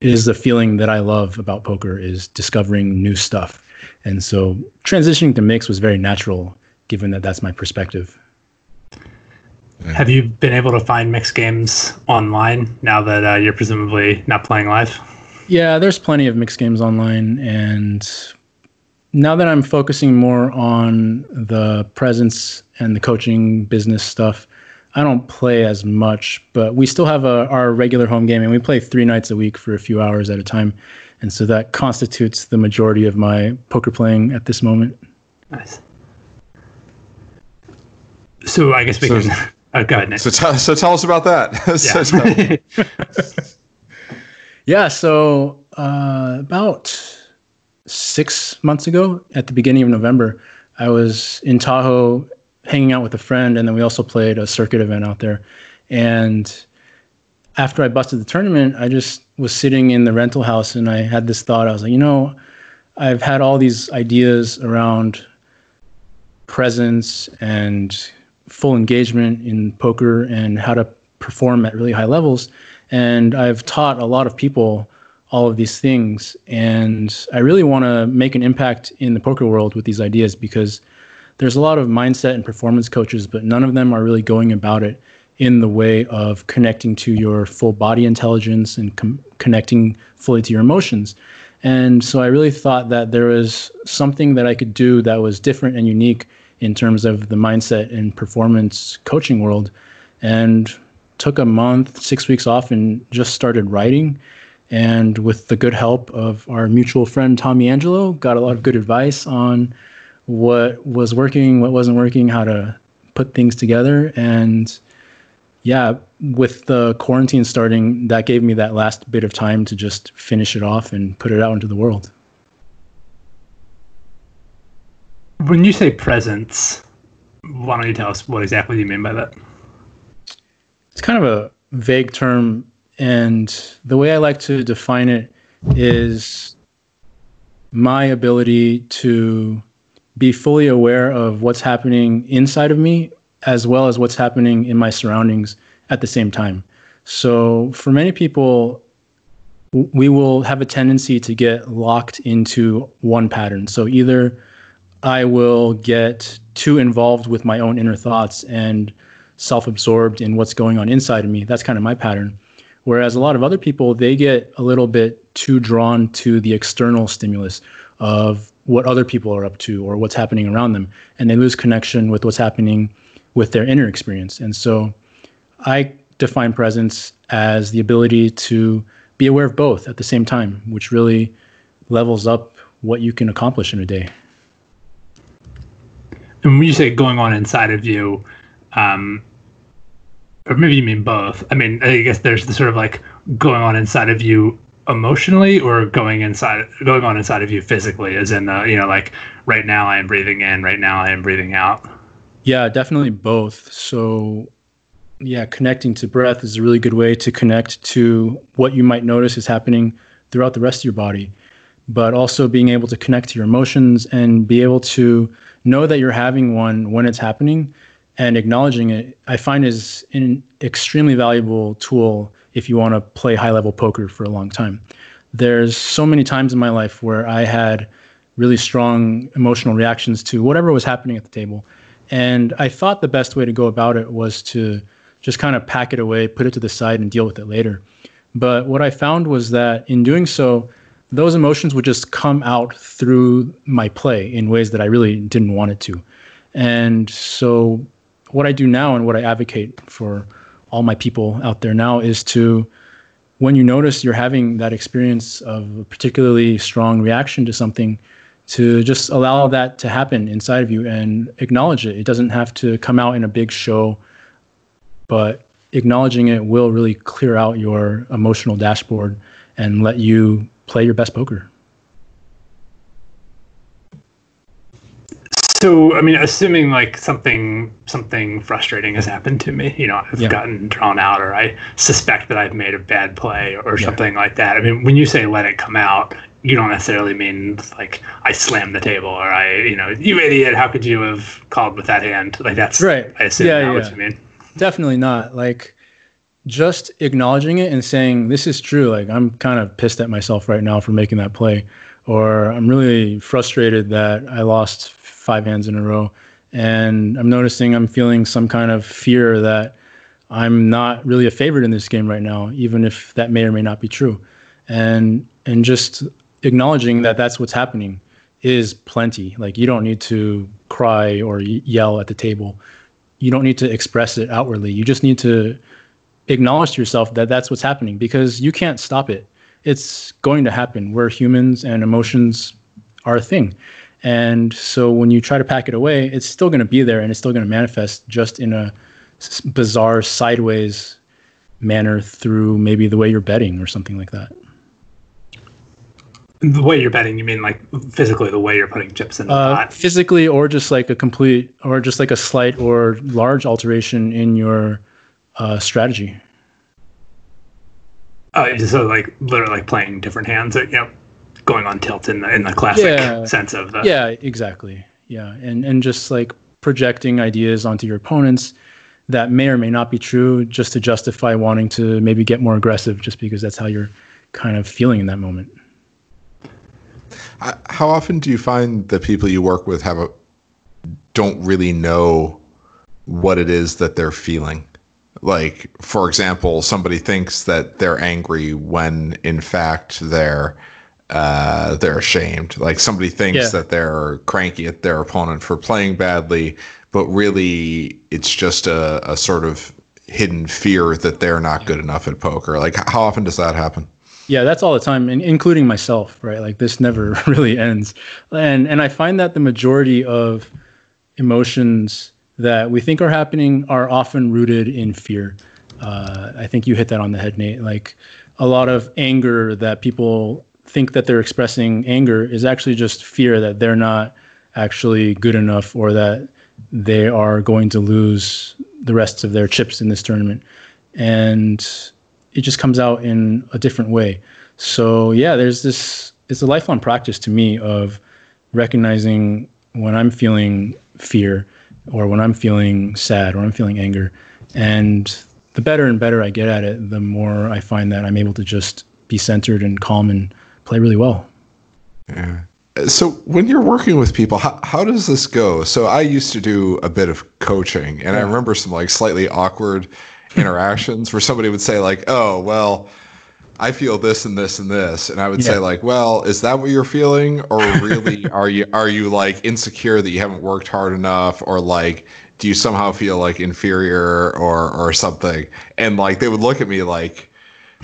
is the feeling that I love about poker is discovering new stuff. And so transitioning to mix was very natural, given that that's my perspective. Have you been able to find mixed games online now that uh, you're presumably not playing live? Yeah, there's plenty of mixed games online, and now that I'm focusing more on the presence and the coaching business stuff, I don't play as much, but we still have a, our regular home game, and we play three nights a week for a few hours at a time, and so that constitutes the majority of my poker playing at this moment. Nice. So I guess we so, can. Oh, go ahead, Nick. So, t- so tell us about that. Yeah. Yeah, so uh, about six months ago, at the beginning of November, I was in Tahoe hanging out with a friend, and then we also played a circuit event out there. And after I busted the tournament, I just was sitting in the rental house, and I had this thought. I was like, you know, I've had all these ideas around presence and full engagement in poker and how to perform at really high levels and I've taught a lot of people all of these things. And I really want to make an impact in the poker world with these ideas because there's a lot of mindset and performance coaches, but none of them are really going about it in the way of connecting to your full body intelligence and com- connecting fully to your emotions. And so I really thought that there was something that I could do that was different and unique in terms of the mindset and performance coaching world. And took a month, six weeks off, and just started writing. And with the good help of our mutual friend Tommy Angelo, got a lot of good advice on what was working, what wasn't working, how to put things together. And yeah, with the quarantine starting, that gave me that last bit of time to just finish it off and put it out into the world. When you say presence, why don't you tell us what exactly you mean by that? It's kind of a vague term, and the way I like to define it is my ability to be fully aware of what's happening inside of me as well as what's happening in my surroundings at the same time. So, for many people, we will have a tendency to get locked into one pattern. So, either I will get too involved with my own inner thoughts and self absorbed in what's going on inside of me. That's kind of my pattern. Whereas a lot of other people, they get a little bit too drawn to the external stimulus of what other people are up to or what's happening around them. And they lose connection with what's happening with their inner experience. And so I define presence as the ability to be aware of both at the same time, which really levels up what you can accomplish in a day. And when you say going on inside of you, um, or maybe you mean both. I mean, I guess there's the sort of like going on inside of you emotionally or going inside going on inside of you physically as in the you know like right now i am breathing in right now i am breathing out? Yeah definitely both. So yeah connecting to breath is a really good way to connect to what you might notice is happening throughout the rest of your body. But also being able to connect to your emotions and be able to know that you're having one when it's happening and acknowledging it, I find is an extremely valuable tool if you want to play high level poker for a long time. There's so many times in my life where I had really strong emotional reactions to whatever was happening at the table. And I thought the best way to go about it was to just kind of pack it away, put it to the side, and deal with it later. But what I found was that in doing so, those emotions would just come out through my play in ways that I really didn't want it to. And so what I do now and what I advocate for all my people out there now is to when you notice you're having that experience of a particularly strong reaction to something to just allow that to happen inside of you and acknowledge it. It doesn't have to come out in a big show but acknowledging it will really clear out your emotional dashboard and let you play your best poker So, I mean, assuming like something something frustrating has happened to me, you know, I've yeah. gotten drawn out, or I suspect that I've made a bad play, or yeah. something like that. I mean, when you say let it come out, you don't necessarily mean like I slammed the table, or I, you know, you idiot, how could you have called with that hand? Like that's right. I assume yeah, yeah. what you mean. Definitely not. Like just acknowledging it and saying this is true. Like I'm kind of pissed at myself right now for making that play, or I'm really frustrated that I lost five hands in a row. And I'm noticing I'm feeling some kind of fear that I'm not really a favorite in this game right now, even if that may or may not be true. And and just acknowledging that that's what's happening is plenty. Like you don't need to cry or yell at the table. You don't need to express it outwardly. You just need to acknowledge to yourself that that's what's happening because you can't stop it. It's going to happen. We're humans and emotions are a thing. And so when you try to pack it away, it's still going to be there and it's still going to manifest just in a bizarre sideways manner through maybe the way you're betting or something like that. The way you're betting, you mean like physically the way you're putting chips in the uh, pot? Physically, or just like a complete, or just like a slight or large alteration in your uh, strategy. Oh, so like literally like playing different hands. Know, going on tilt in the in the classic yeah. sense of the yeah exactly yeah and and just like projecting ideas onto your opponents that may or may not be true just to justify wanting to maybe get more aggressive just because that's how you're kind of feeling in that moment. How often do you find the people you work with have a don't really know what it is that they're feeling? Like, for example, somebody thinks that they're angry when in fact they're uh, they're ashamed. Like somebody thinks yeah. that they're cranky at their opponent for playing badly, but really it's just a, a sort of hidden fear that they're not good enough at poker. Like, how often does that happen? Yeah, that's all the time, and including myself, right? Like this never really ends, and and I find that the majority of emotions that we think are happening are often rooted in fear. Uh, I think you hit that on the head, Nate. Like a lot of anger that people think that they're expressing anger is actually just fear that they're not actually good enough or that they are going to lose the rest of their chips in this tournament. And it just comes out in a different way. So, yeah, there's this, it's a lifelong practice to me of recognizing when I'm feeling fear or when I'm feeling sad or I'm feeling anger. And the better and better I get at it, the more I find that I'm able to just be centered and calm and play really well. Yeah. So when you're working with people, how, how does this go? So I used to do a bit of coaching and yeah. I remember some like slightly awkward interactions where somebody would say like, "Oh, well, I feel this and this and this," and I would yeah. say like, "Well, is that what you're feeling, or really are you are you like insecure that you haven't worked hard enough, or like do you somehow feel like inferior or or something?" And like they would look at me like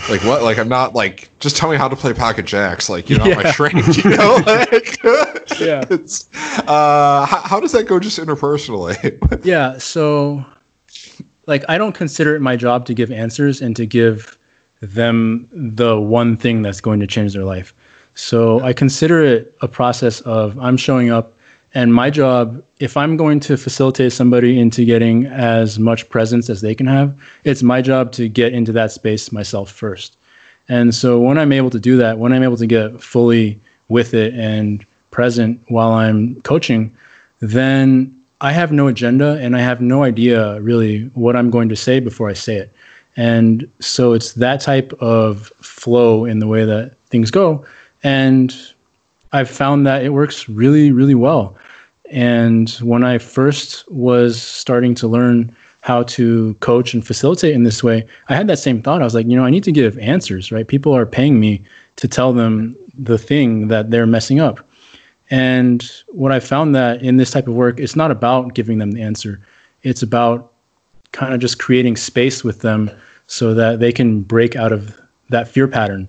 like what? Like I'm not like just tell me how to play pocket jacks. Like you know, yeah. I trained? You know, like yeah. It's uh, how, how does that go just interpersonally? yeah. So, like, I don't consider it my job to give answers and to give them the one thing that's going to change their life. So I consider it a process of I'm showing up and my job, if I'm going to facilitate somebody into getting as much presence as they can have, it's my job to get into that space myself first. And so when I'm able to do that, when I'm able to get fully with it and present while I'm coaching, then I have no agenda and I have no idea really what I'm going to say before I say it. And so it's that type of flow in the way that things go. And I've found that it works really, really well. And when I first was starting to learn how to coach and facilitate in this way, I had that same thought. I was like, you know, I need to give answers, right? People are paying me to tell them the thing that they're messing up. And what I found that in this type of work, it's not about giving them the answer. It's about kind of just creating space with them so that they can break out of that fear pattern.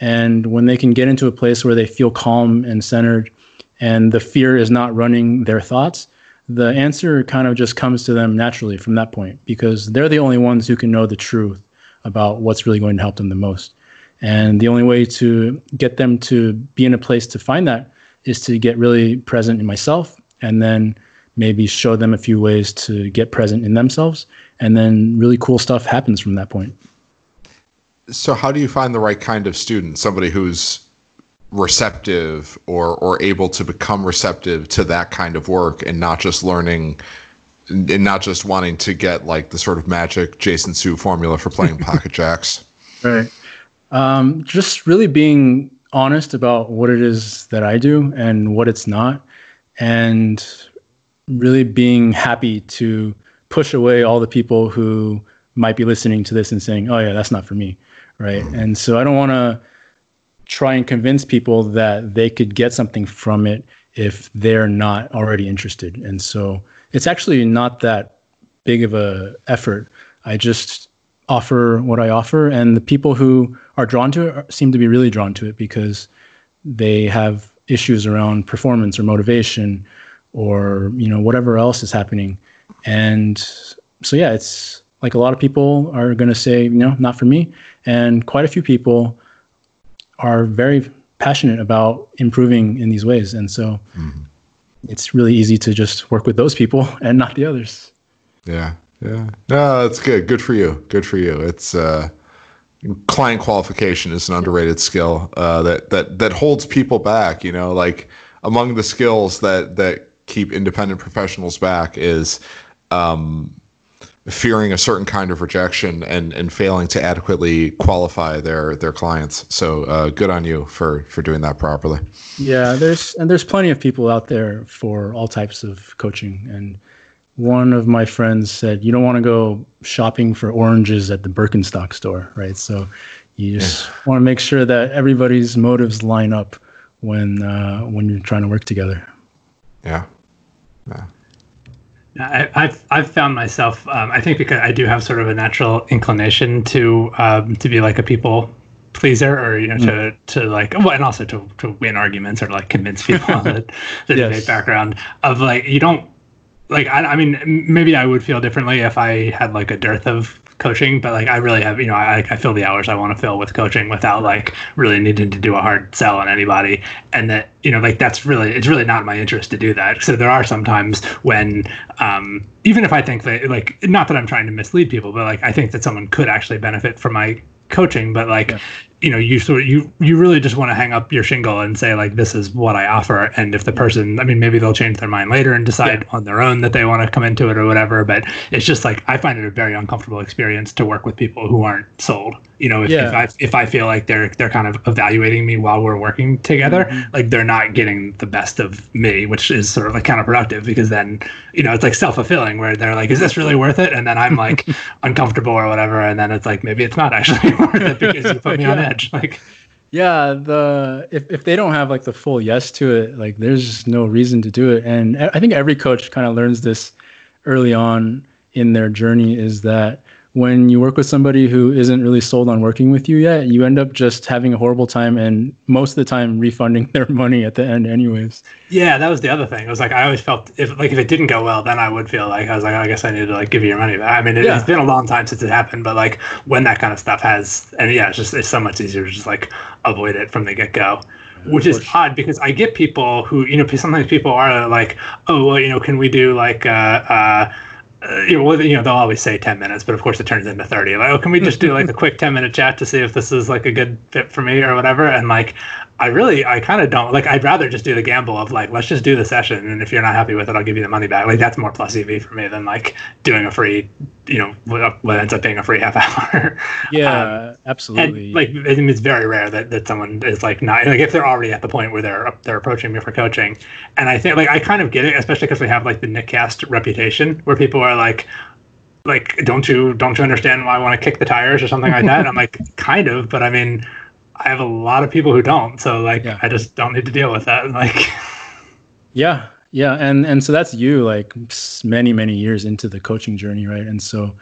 And when they can get into a place where they feel calm and centered and the fear is not running their thoughts, the answer kind of just comes to them naturally from that point because they're the only ones who can know the truth about what's really going to help them the most. And the only way to get them to be in a place to find that is to get really present in myself and then maybe show them a few ways to get present in themselves. And then really cool stuff happens from that point. So, how do you find the right kind of student? Somebody who's receptive or or able to become receptive to that kind of work and not just learning and not just wanting to get like the sort of magic Jason Su formula for playing pocket jacks. Right. Um, just really being honest about what it is that I do and what it's not, and really being happy to push away all the people who might be listening to this and saying, "Oh yeah, that's not for me," right? Mm-hmm. And so I don't want to try and convince people that they could get something from it if they're not already interested. And so it's actually not that big of a effort. I just offer what I offer, and the people who are drawn to it seem to be really drawn to it because they have issues around performance or motivation or you know whatever else is happening. And so yeah, it's like a lot of people are going to say, you know, not for me, and quite a few people are very passionate about improving in these ways. And so mm-hmm. it's really easy to just work with those people and not the others. Yeah. Yeah. No, that's good. Good for you. Good for you. It's, uh, client qualification is an underrated skill uh, that that that holds people back. You know, like among the skills that that keep independent professionals back is um, fearing a certain kind of rejection and and failing to adequately qualify their their clients. So uh, good on you for for doing that properly. Yeah, there's and there's plenty of people out there for all types of coaching. And one of my friends said, you don't want to go shopping for oranges at the Birkenstock store, right? So you just yeah. want to make sure that everybody's motives line up when uh, when you're trying to work together. Yeah. Yeah. I, have I've found myself. Um, I think because I do have sort of a natural inclination to um, to be like a people pleaser, or you know, mm. to to like, well, and also to to win arguments or like convince people on the, the yes. debate background of like you don't like. I, I mean, maybe I would feel differently if I had like a dearth of coaching, but like I really have, you know, I, I fill the hours I want to fill with coaching without like really needing to do a hard sell on anybody. And that, you know, like that's really, it's really not my interest to do that. So there are some times when, um, even if I think that like, not that I'm trying to mislead people, but like I think that someone could actually benefit from my coaching, but like, yeah you know you sort of, you you really just want to hang up your shingle and say like this is what I offer and if the person I mean maybe they'll change their mind later and decide yeah. on their own that they want to come into it or whatever but it's just like I find it a very uncomfortable experience to work with people who aren't sold you know if, yeah. if I if I feel like they're they're kind of evaluating me while we're working together mm-hmm. like they're not getting the best of me which is sort of like counterproductive because then you know it's like self-fulfilling where they're like is this really worth it and then I'm like uncomfortable or whatever and then it's like maybe it's not actually worth it because you put me yeah. on edge like yeah the if, if they don't have like the full yes to it like there's no reason to do it. And i think every coach kind of learns this early on in their journey is that when you work with somebody who isn't really sold on working with you yet, you end up just having a horrible time and most of the time refunding their money at the end anyways. Yeah, that was the other thing. It was like I always felt if like if it didn't go well, then I would feel like I was like, I guess I need to like give you your money back. I mean, it, has been a long time since it happened, but like when that kind of stuff has and yeah, it's just it's so much easier to just like avoid it from the get go which is odd because I get people who you know sometimes people are like, oh well, you know, can we do like uh, uh, you know, you know, they'll always say 10 minutes, but of course it turns into 30. Like, oh, can we just do like a quick 10 minute chat to see if this is like a good fit for me or whatever? And like, I really, I kind of don't like. I'd rather just do the gamble of like, let's just do the session, and if you're not happy with it, I'll give you the money back. Like that's more plus EV for me than like doing a free, you know, what ends up being a free half hour. Yeah, um, absolutely. And, like, it's very rare that, that someone is like not like if they're already at the point where they're they're approaching me for coaching, and I think like I kind of get it, especially because we have like the nitcast reputation where people are like, like don't you don't you understand why I want to kick the tires or something like that? and I'm like, kind of, but I mean I have a lot of people who don't. So like yeah. I just don't need to deal with that. Like Yeah. Yeah. And and so that's you like many, many years into the coaching journey, right? And so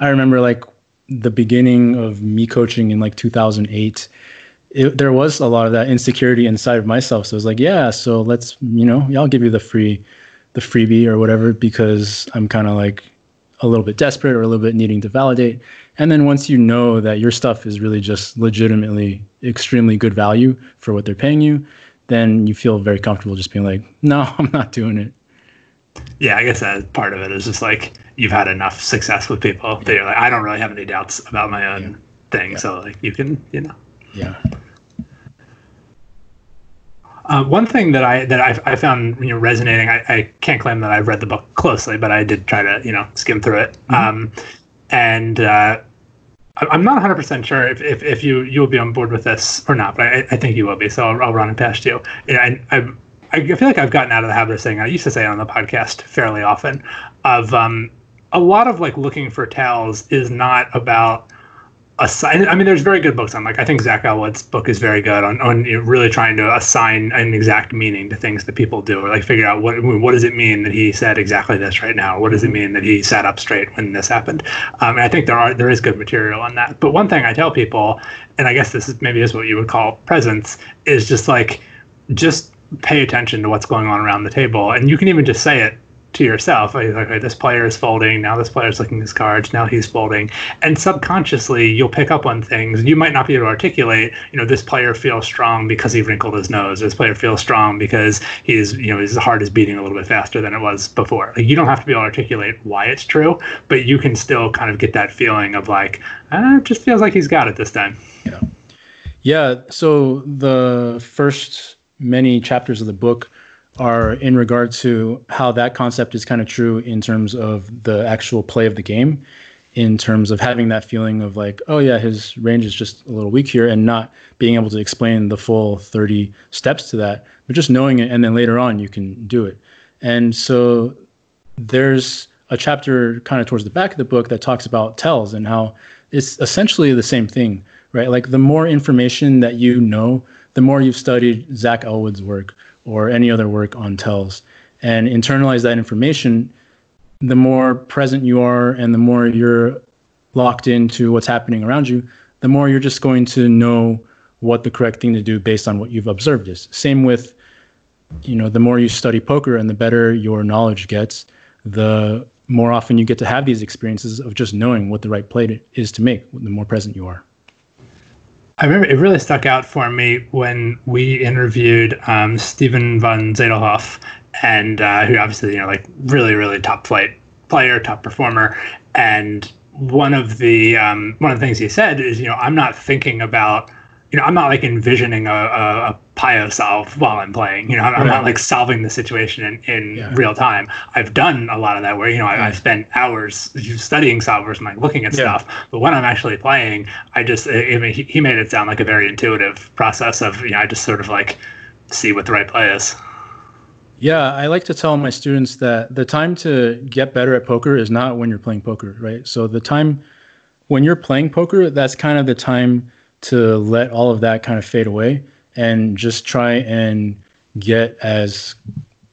I remember like the beginning of me coaching in like 2008 it, there was a lot of that insecurity inside of myself so it was like yeah so let's you know i'll give you the free the freebie or whatever because i'm kind of like a little bit desperate or a little bit needing to validate and then once you know that your stuff is really just legitimately extremely good value for what they're paying you, then you feel very comfortable just being like, no, I'm not doing it. Yeah, I guess that part of it is just like you've had enough success with people that you're like, I don't really have any doubts about my own yeah. thing. Yeah. So like you can, you know. Yeah. Uh, one thing that I that I, I found you know resonating, I, I, can't claim that I've read the book closely, but I did try to you know skim through it. Mm-hmm. Um, and uh, I'm not 100 percent sure if, if, if you you will be on board with this or not, but I, I think you will be. So I'll, I'll run it past you. And I, I feel like I've gotten out of the habit of saying I used to say on the podcast fairly often of um, a lot of like looking for tells is not about assign. I mean, there's very good books on like I think Zach Elwood's book is very good on on really trying to assign an exact meaning to things that people do, or like figure out what what does it mean that he said exactly this right now? What does it mm-hmm. mean that he sat up straight when this happened? Um, and I think there are there is good material on that. But one thing I tell people, and I guess this is maybe is what you would call presence, is just like just pay attention to what's going on around the table, and you can even just say it to yourself like, okay this player is folding now this player is looking his cards now he's folding. And subconsciously you'll pick up on things you might not be able to articulate you know this player feels strong because he wrinkled his nose this player feels strong because he's you know his heart is beating a little bit faster than it was before. Like you don't have to be able to articulate why it's true but you can still kind of get that feeling of like ah, it just feels like he's got it this time. Yeah. Yeah so the first many chapters of the book are in regard to how that concept is kind of true in terms of the actual play of the game, in terms of having that feeling of like, oh yeah, his range is just a little weak here, and not being able to explain the full 30 steps to that, but just knowing it, and then later on you can do it. And so there's a chapter kind of towards the back of the book that talks about tells and how it's essentially the same thing, right? Like the more information that you know, the more you've studied Zach Elwood's work or any other work on tells and internalize that information, the more present you are and the more you're locked into what's happening around you, the more you're just going to know what the correct thing to do based on what you've observed is. Same with, you know, the more you study poker and the better your knowledge gets, the more often you get to have these experiences of just knowing what the right play is to make, the more present you are. I remember it really stuck out for me when we interviewed um, Stephen von Zadelhoff, and uh, who obviously you know like really really top flight player, top performer, and one of the um, one of the things he said is you know I'm not thinking about you know, I'm not like envisioning a, a, a Pio solve while I'm playing. You know, I'm, right. I'm not like solving the situation in, in yeah. real time. I've done a lot of that where, you know, I, have spent hours studying solvers and like looking at yeah. stuff. But when I'm actually playing, I just, I mean, he, he made it sound like a very intuitive process of, you know, I just sort of like see what the right play is. Yeah, I like to tell my students that the time to get better at poker is not when you're playing poker, right? So the time when you're playing poker, that's kind of the time to let all of that kind of fade away and just try and get as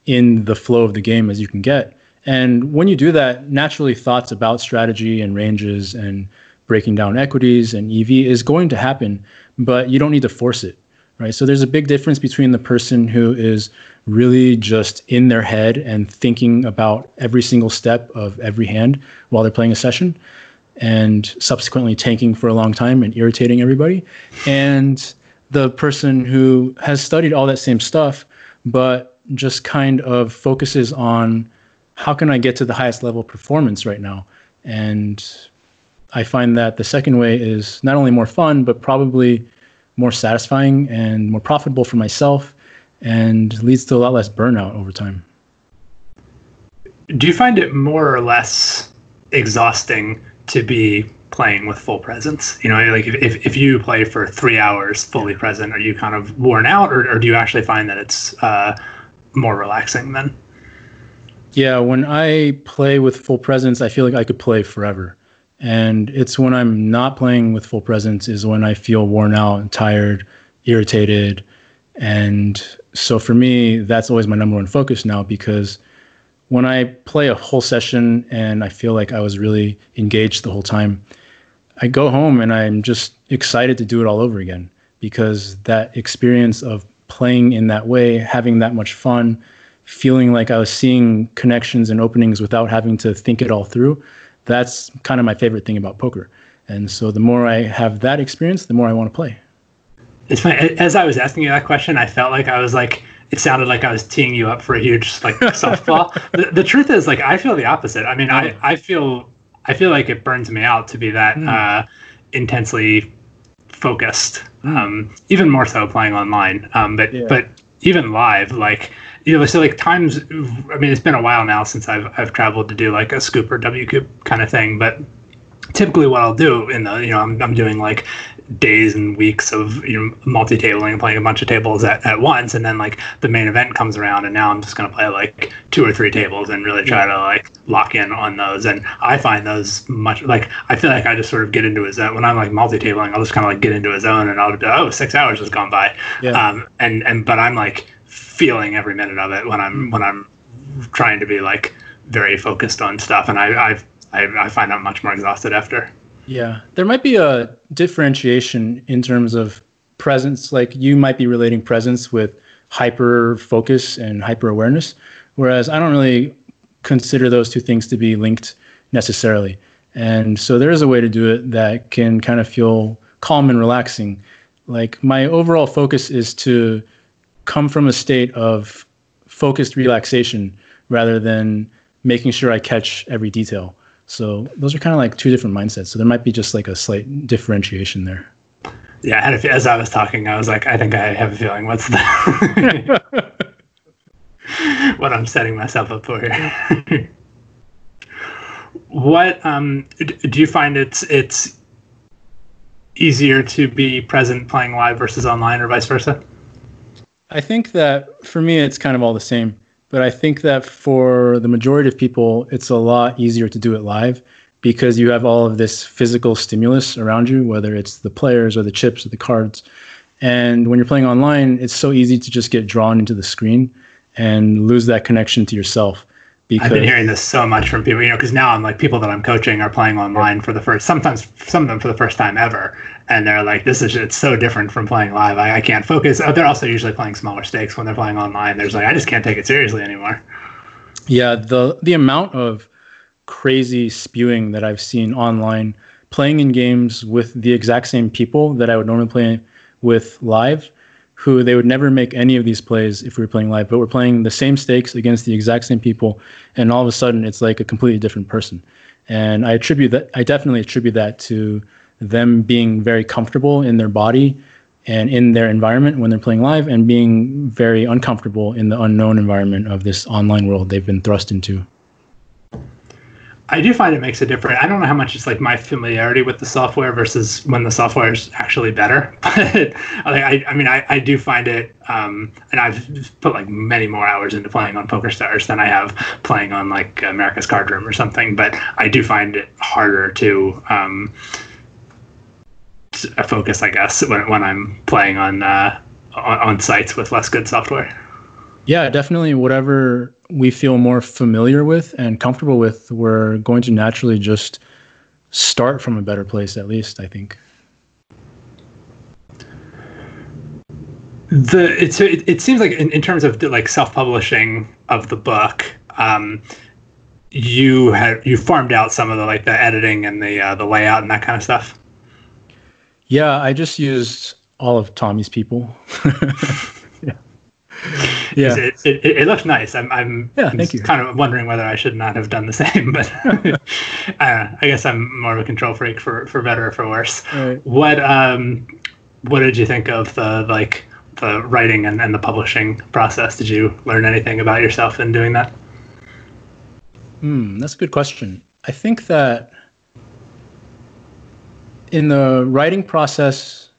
in the flow of the game as you can get. And when you do that, naturally thoughts about strategy and ranges and breaking down equities and EV is going to happen, but you don't need to force it. Right. So there's a big difference between the person who is really just in their head and thinking about every single step of every hand while they're playing a session and subsequently tanking for a long time and irritating everybody. And the person who has studied all that same stuff, but just kind of focuses on how can I get to the highest level of performance right now? And I find that the second way is not only more fun, but probably more satisfying and more profitable for myself and leads to a lot less burnout over time. Do you find it more or less exhausting to be playing with full presence? You know, like if, if, if you play for three hours fully present, are you kind of worn out or, or do you actually find that it's uh, more relaxing then? Yeah, when I play with full presence, I feel like I could play forever. And it's when I'm not playing with full presence is when I feel worn out and tired, irritated. And so for me, that's always my number one focus now because when I play a whole session and I feel like I was really engaged the whole time, I go home and I'm just excited to do it all over again because that experience of playing in that way, having that much fun, feeling like I was seeing connections and openings without having to think it all through, that's kind of my favorite thing about poker. And so the more I have that experience, the more I want to play. It's funny. As I was asking you that question, I felt like I was like, it sounded like I was teeing you up for a huge like softball. the, the truth is, like, I feel the opposite. I mean, I, I feel I feel like it burns me out to be that mm. uh, intensely focused. Mm. Um, even more so playing online. Um, but yeah. but even live, like you know, so like times. I mean, it's been a while now since I've I've traveled to do like a SCOOP or WCOOP kind of thing, but typically what I'll do in the you know I'm, I'm doing like days and weeks of you know multi-tabling and playing a bunch of tables at, at once and then like the main event comes around and now i'm just going to play like two or three tables and really try yeah. to like lock in on those and i find those much like i feel like i just sort of get into a zone when i'm like multi-tabling i'll just kind of like get into a zone and i'll be oh six hours has gone by yeah. um and and but i'm like feeling every minute of it when i'm when i'm trying to be like very focused on stuff and i i've I, I find I'm much more exhausted after. Yeah, there might be a differentiation in terms of presence. Like you might be relating presence with hyper focus and hyper awareness, whereas I don't really consider those two things to be linked necessarily. And so there is a way to do it that can kind of feel calm and relaxing. Like my overall focus is to come from a state of focused relaxation rather than making sure I catch every detail. So those are kind of like two different mindsets. So there might be just like a slight differentiation there. Yeah, and if, as I was talking, I was like, I think I have a feeling. What's that? what I'm setting myself up for here. what um, do you find it's it's easier to be present playing live versus online, or vice versa? I think that for me, it's kind of all the same. But I think that for the majority of people, it's a lot easier to do it live because you have all of this physical stimulus around you, whether it's the players or the chips or the cards. And when you're playing online, it's so easy to just get drawn into the screen and lose that connection to yourself. Because I've been hearing this so much from people, you know, because now I'm like people that I'm coaching are playing online for the first, sometimes some of them for the first time ever, and they're like, "This is it's so different from playing live. I, I can't focus." Oh, they're also usually playing smaller stakes when they're playing online. There's like, I just can't take it seriously anymore. Yeah, the the amount of crazy spewing that I've seen online playing in games with the exact same people that I would normally play with live who they would never make any of these plays if we were playing live, but we're playing the same stakes against the exact same people, and all of a sudden it's like a completely different person. And I attribute that I definitely attribute that to them being very comfortable in their body and in their environment when they're playing live and being very uncomfortable in the unknown environment of this online world they've been thrust into. I do find it makes a difference. I don't know how much it's like my familiarity with the software versus when the software is actually better. But I, I mean, I, I do find it, um, and I've put like many more hours into playing on PokerStars than I have playing on like America's Card Room or something. But I do find it harder to, um, to focus, I guess, when, when I'm playing on, uh, on on sites with less good software. Yeah, definitely. Whatever we feel more familiar with and comfortable with, we're going to naturally just start from a better place, at least, I think. The it's it, it seems like in, in terms of like self-publishing of the book, um, you had you farmed out some of the like the editing and the uh, the layout and that kind of stuff. Yeah, I just used all of Tommy's people. yeah, it, it, it, looks nice. I'm, I'm, yeah, thank you. kind of wondering whether I should not have done the same, but uh, I guess I'm more of a control freak for, for better or for worse. Right. What um, what did you think of the like the writing and, and the publishing process? Did you learn anything about yourself in doing that? Hmm, that's a good question. I think that in the writing process,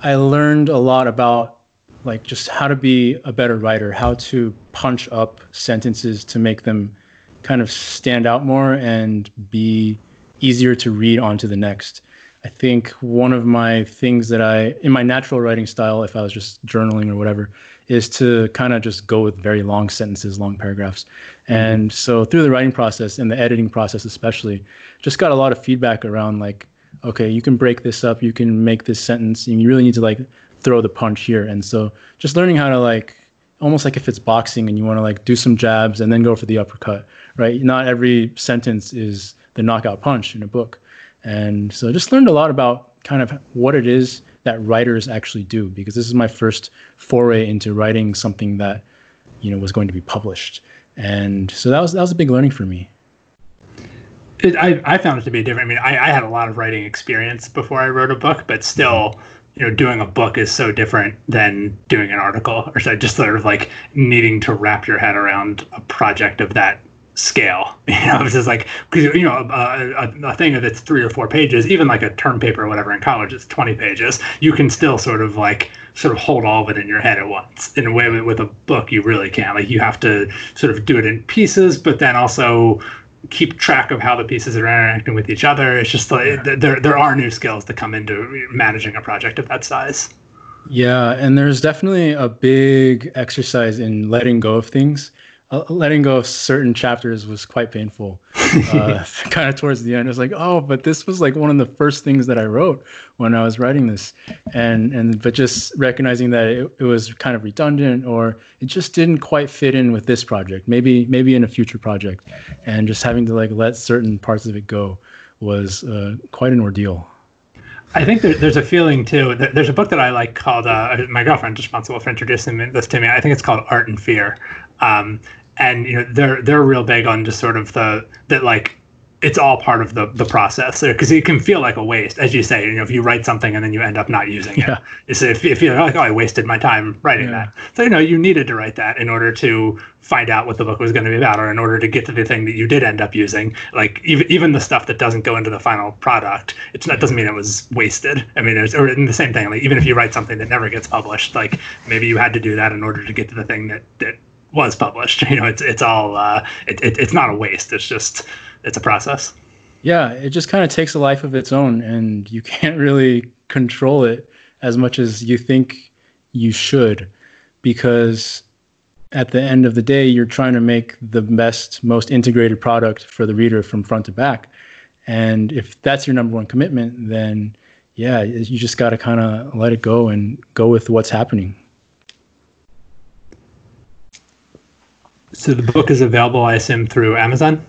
I learned a lot about like just how to be a better writer, how to punch up sentences to make them kind of stand out more and be easier to read onto the next. I think one of my things that I, in my natural writing style, if I was just journaling or whatever, is to kind of just go with very long sentences, long paragraphs. Mm-hmm. And so through the writing process and the editing process, especially, just got a lot of feedback around like, okay, you can break this up, you can make this sentence, and you really need to like throw the punch here. And so just learning how to like almost like if it's boxing and you want to like do some jabs and then go for the uppercut, right? Not every sentence is the knockout punch in a book. And so just learned a lot about kind of what it is that writers actually do because this is my first foray into writing something that you know was going to be published. And so that was that was a big learning for me. It, I, I found it to be different. I mean, I, I had a lot of writing experience before I wrote a book, but still, you know doing a book is so different than doing an article. Or so just sort of like needing to wrap your head around a project of that scale. You know it's just like because you know a, a, a, thing that's three or four pages even like a term paper or whatever in college it's 20 pages you can still sort of like sort of hold all of it in your head at once. In a way with a book you really can't like you have to sort of do it in pieces but then also keep track of how the pieces are interacting with each other. It's just like there there are new skills that come into managing a project of that size. Yeah, and there's definitely a big exercise in letting go of things uh, letting go of certain chapters was quite painful. Uh, kind of towards the end, I was like, oh, but this was like one of the first things that I wrote when I was writing this, and and but just recognizing that it, it was kind of redundant or it just didn't quite fit in with this project. Maybe maybe in a future project, and just having to like let certain parts of it go was uh, quite an ordeal. I think there, there's a feeling too. There's a book that I like called. Uh, my girlfriend's responsible for introducing this to me. I think it's called Art and Fear, um, and you know they're they're real big on just sort of the that like it's all part of the the process because it can feel like a waste, as you say. You know, if you write something and then you end up not using Yeah. it, it's if, if you're like, oh, I wasted my time writing Yeah. that. So you know, you needed to write that in order to find out what the book was going to be about, or in order to get to the thing that you did end up using. Like even even the stuff that doesn't go into the final product, it's not doesn't mean it was wasted. I mean, it's, or in the same thing. Like even if you write something that never gets published, like maybe you had to do that in order to get to the thing that that was published. You know, it's it's all uh, it, it, it's not a waste. It's just it's a process. Yeah, it just kind of takes a life of its own, and you can't really control it as much as you think you should, because at the end of the day, you're trying to make the best, most integrated product for the reader from front to back. And if that's your number one commitment, then yeah, you just got to kind of let it go and go with what's happening. So the book is available, I assume, through Amazon.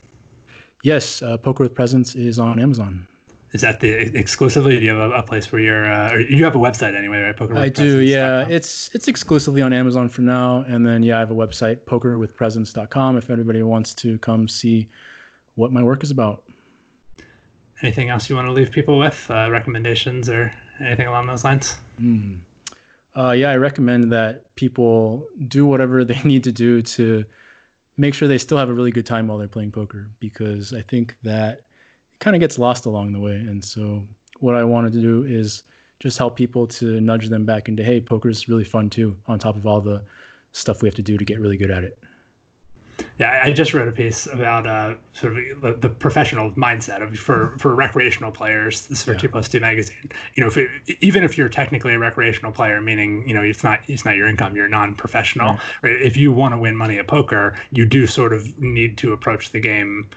Yes, uh, Poker with Presence is on Amazon. Is that the exclusively? Do you have a, a place where you're? Uh, or you have a website anyway, right? Poker. I do, yeah. It's it's exclusively on Amazon for now, and then yeah, I have a website, pokerwithpresence.com. If anybody wants to come see what my work is about. Anything else you want to leave people with? Uh, recommendations or anything along those lines? Uh, yeah, I recommend that people do whatever they need to do to make sure they still have a really good time while they're playing poker, because I think that it kind of gets lost along the way. And so, what I wanted to do is just help people to nudge them back into, hey, poker is really fun too, on top of all the stuff we have to do to get really good at it. Yeah, I- just wrote a piece about uh, sort of the, the professional mindset of for for recreational players. This is for Yeah. Two Plus Two magazine. You know, if it, even if you're technically a recreational player, meaning you know it's not it's not your income, you're non-professional. Right? If you want to win money at poker, you do sort of need to approach the game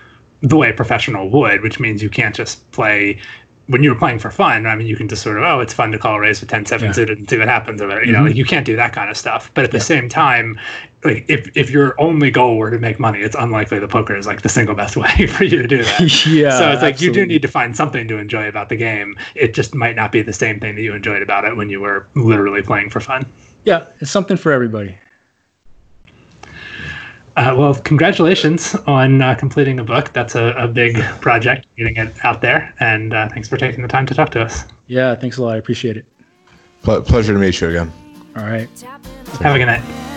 the way a professional would, which means you can't just play. When you're playing for fun, I mean, you can just sort of, oh, it's fun to call a raise with 10 7 Yeah. Mm-hmm. suited and see what happens. Or. You know, like you can't do that kind of stuff. But at the same time, like if, if your only goal were to make money, it's unlikely the poker is like the single best way for you to do that. Yeah, So it's like you do need to find something to enjoy about the game. It just might not be the same thing that you enjoyed about it when you were literally playing for fun. Yeah, it's something for everybody. Uh, well, congratulations on uh, completing the book. That's a, a big project, getting it out there. And uh, thanks for taking the time to talk to us. Yeah, thanks a lot. I appreciate it. Ple- pleasure to meet you again. All right. Have a good night.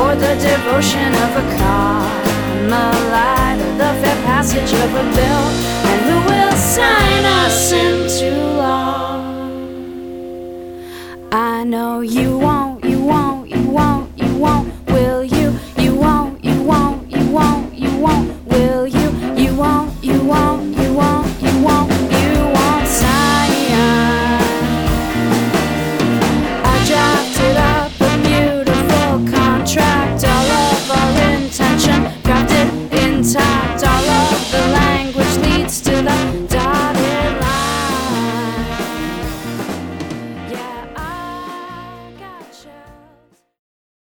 Or the devotion of a Carmelite, the fair passage of a bill, and who will sign us into law? I know you won't, you want.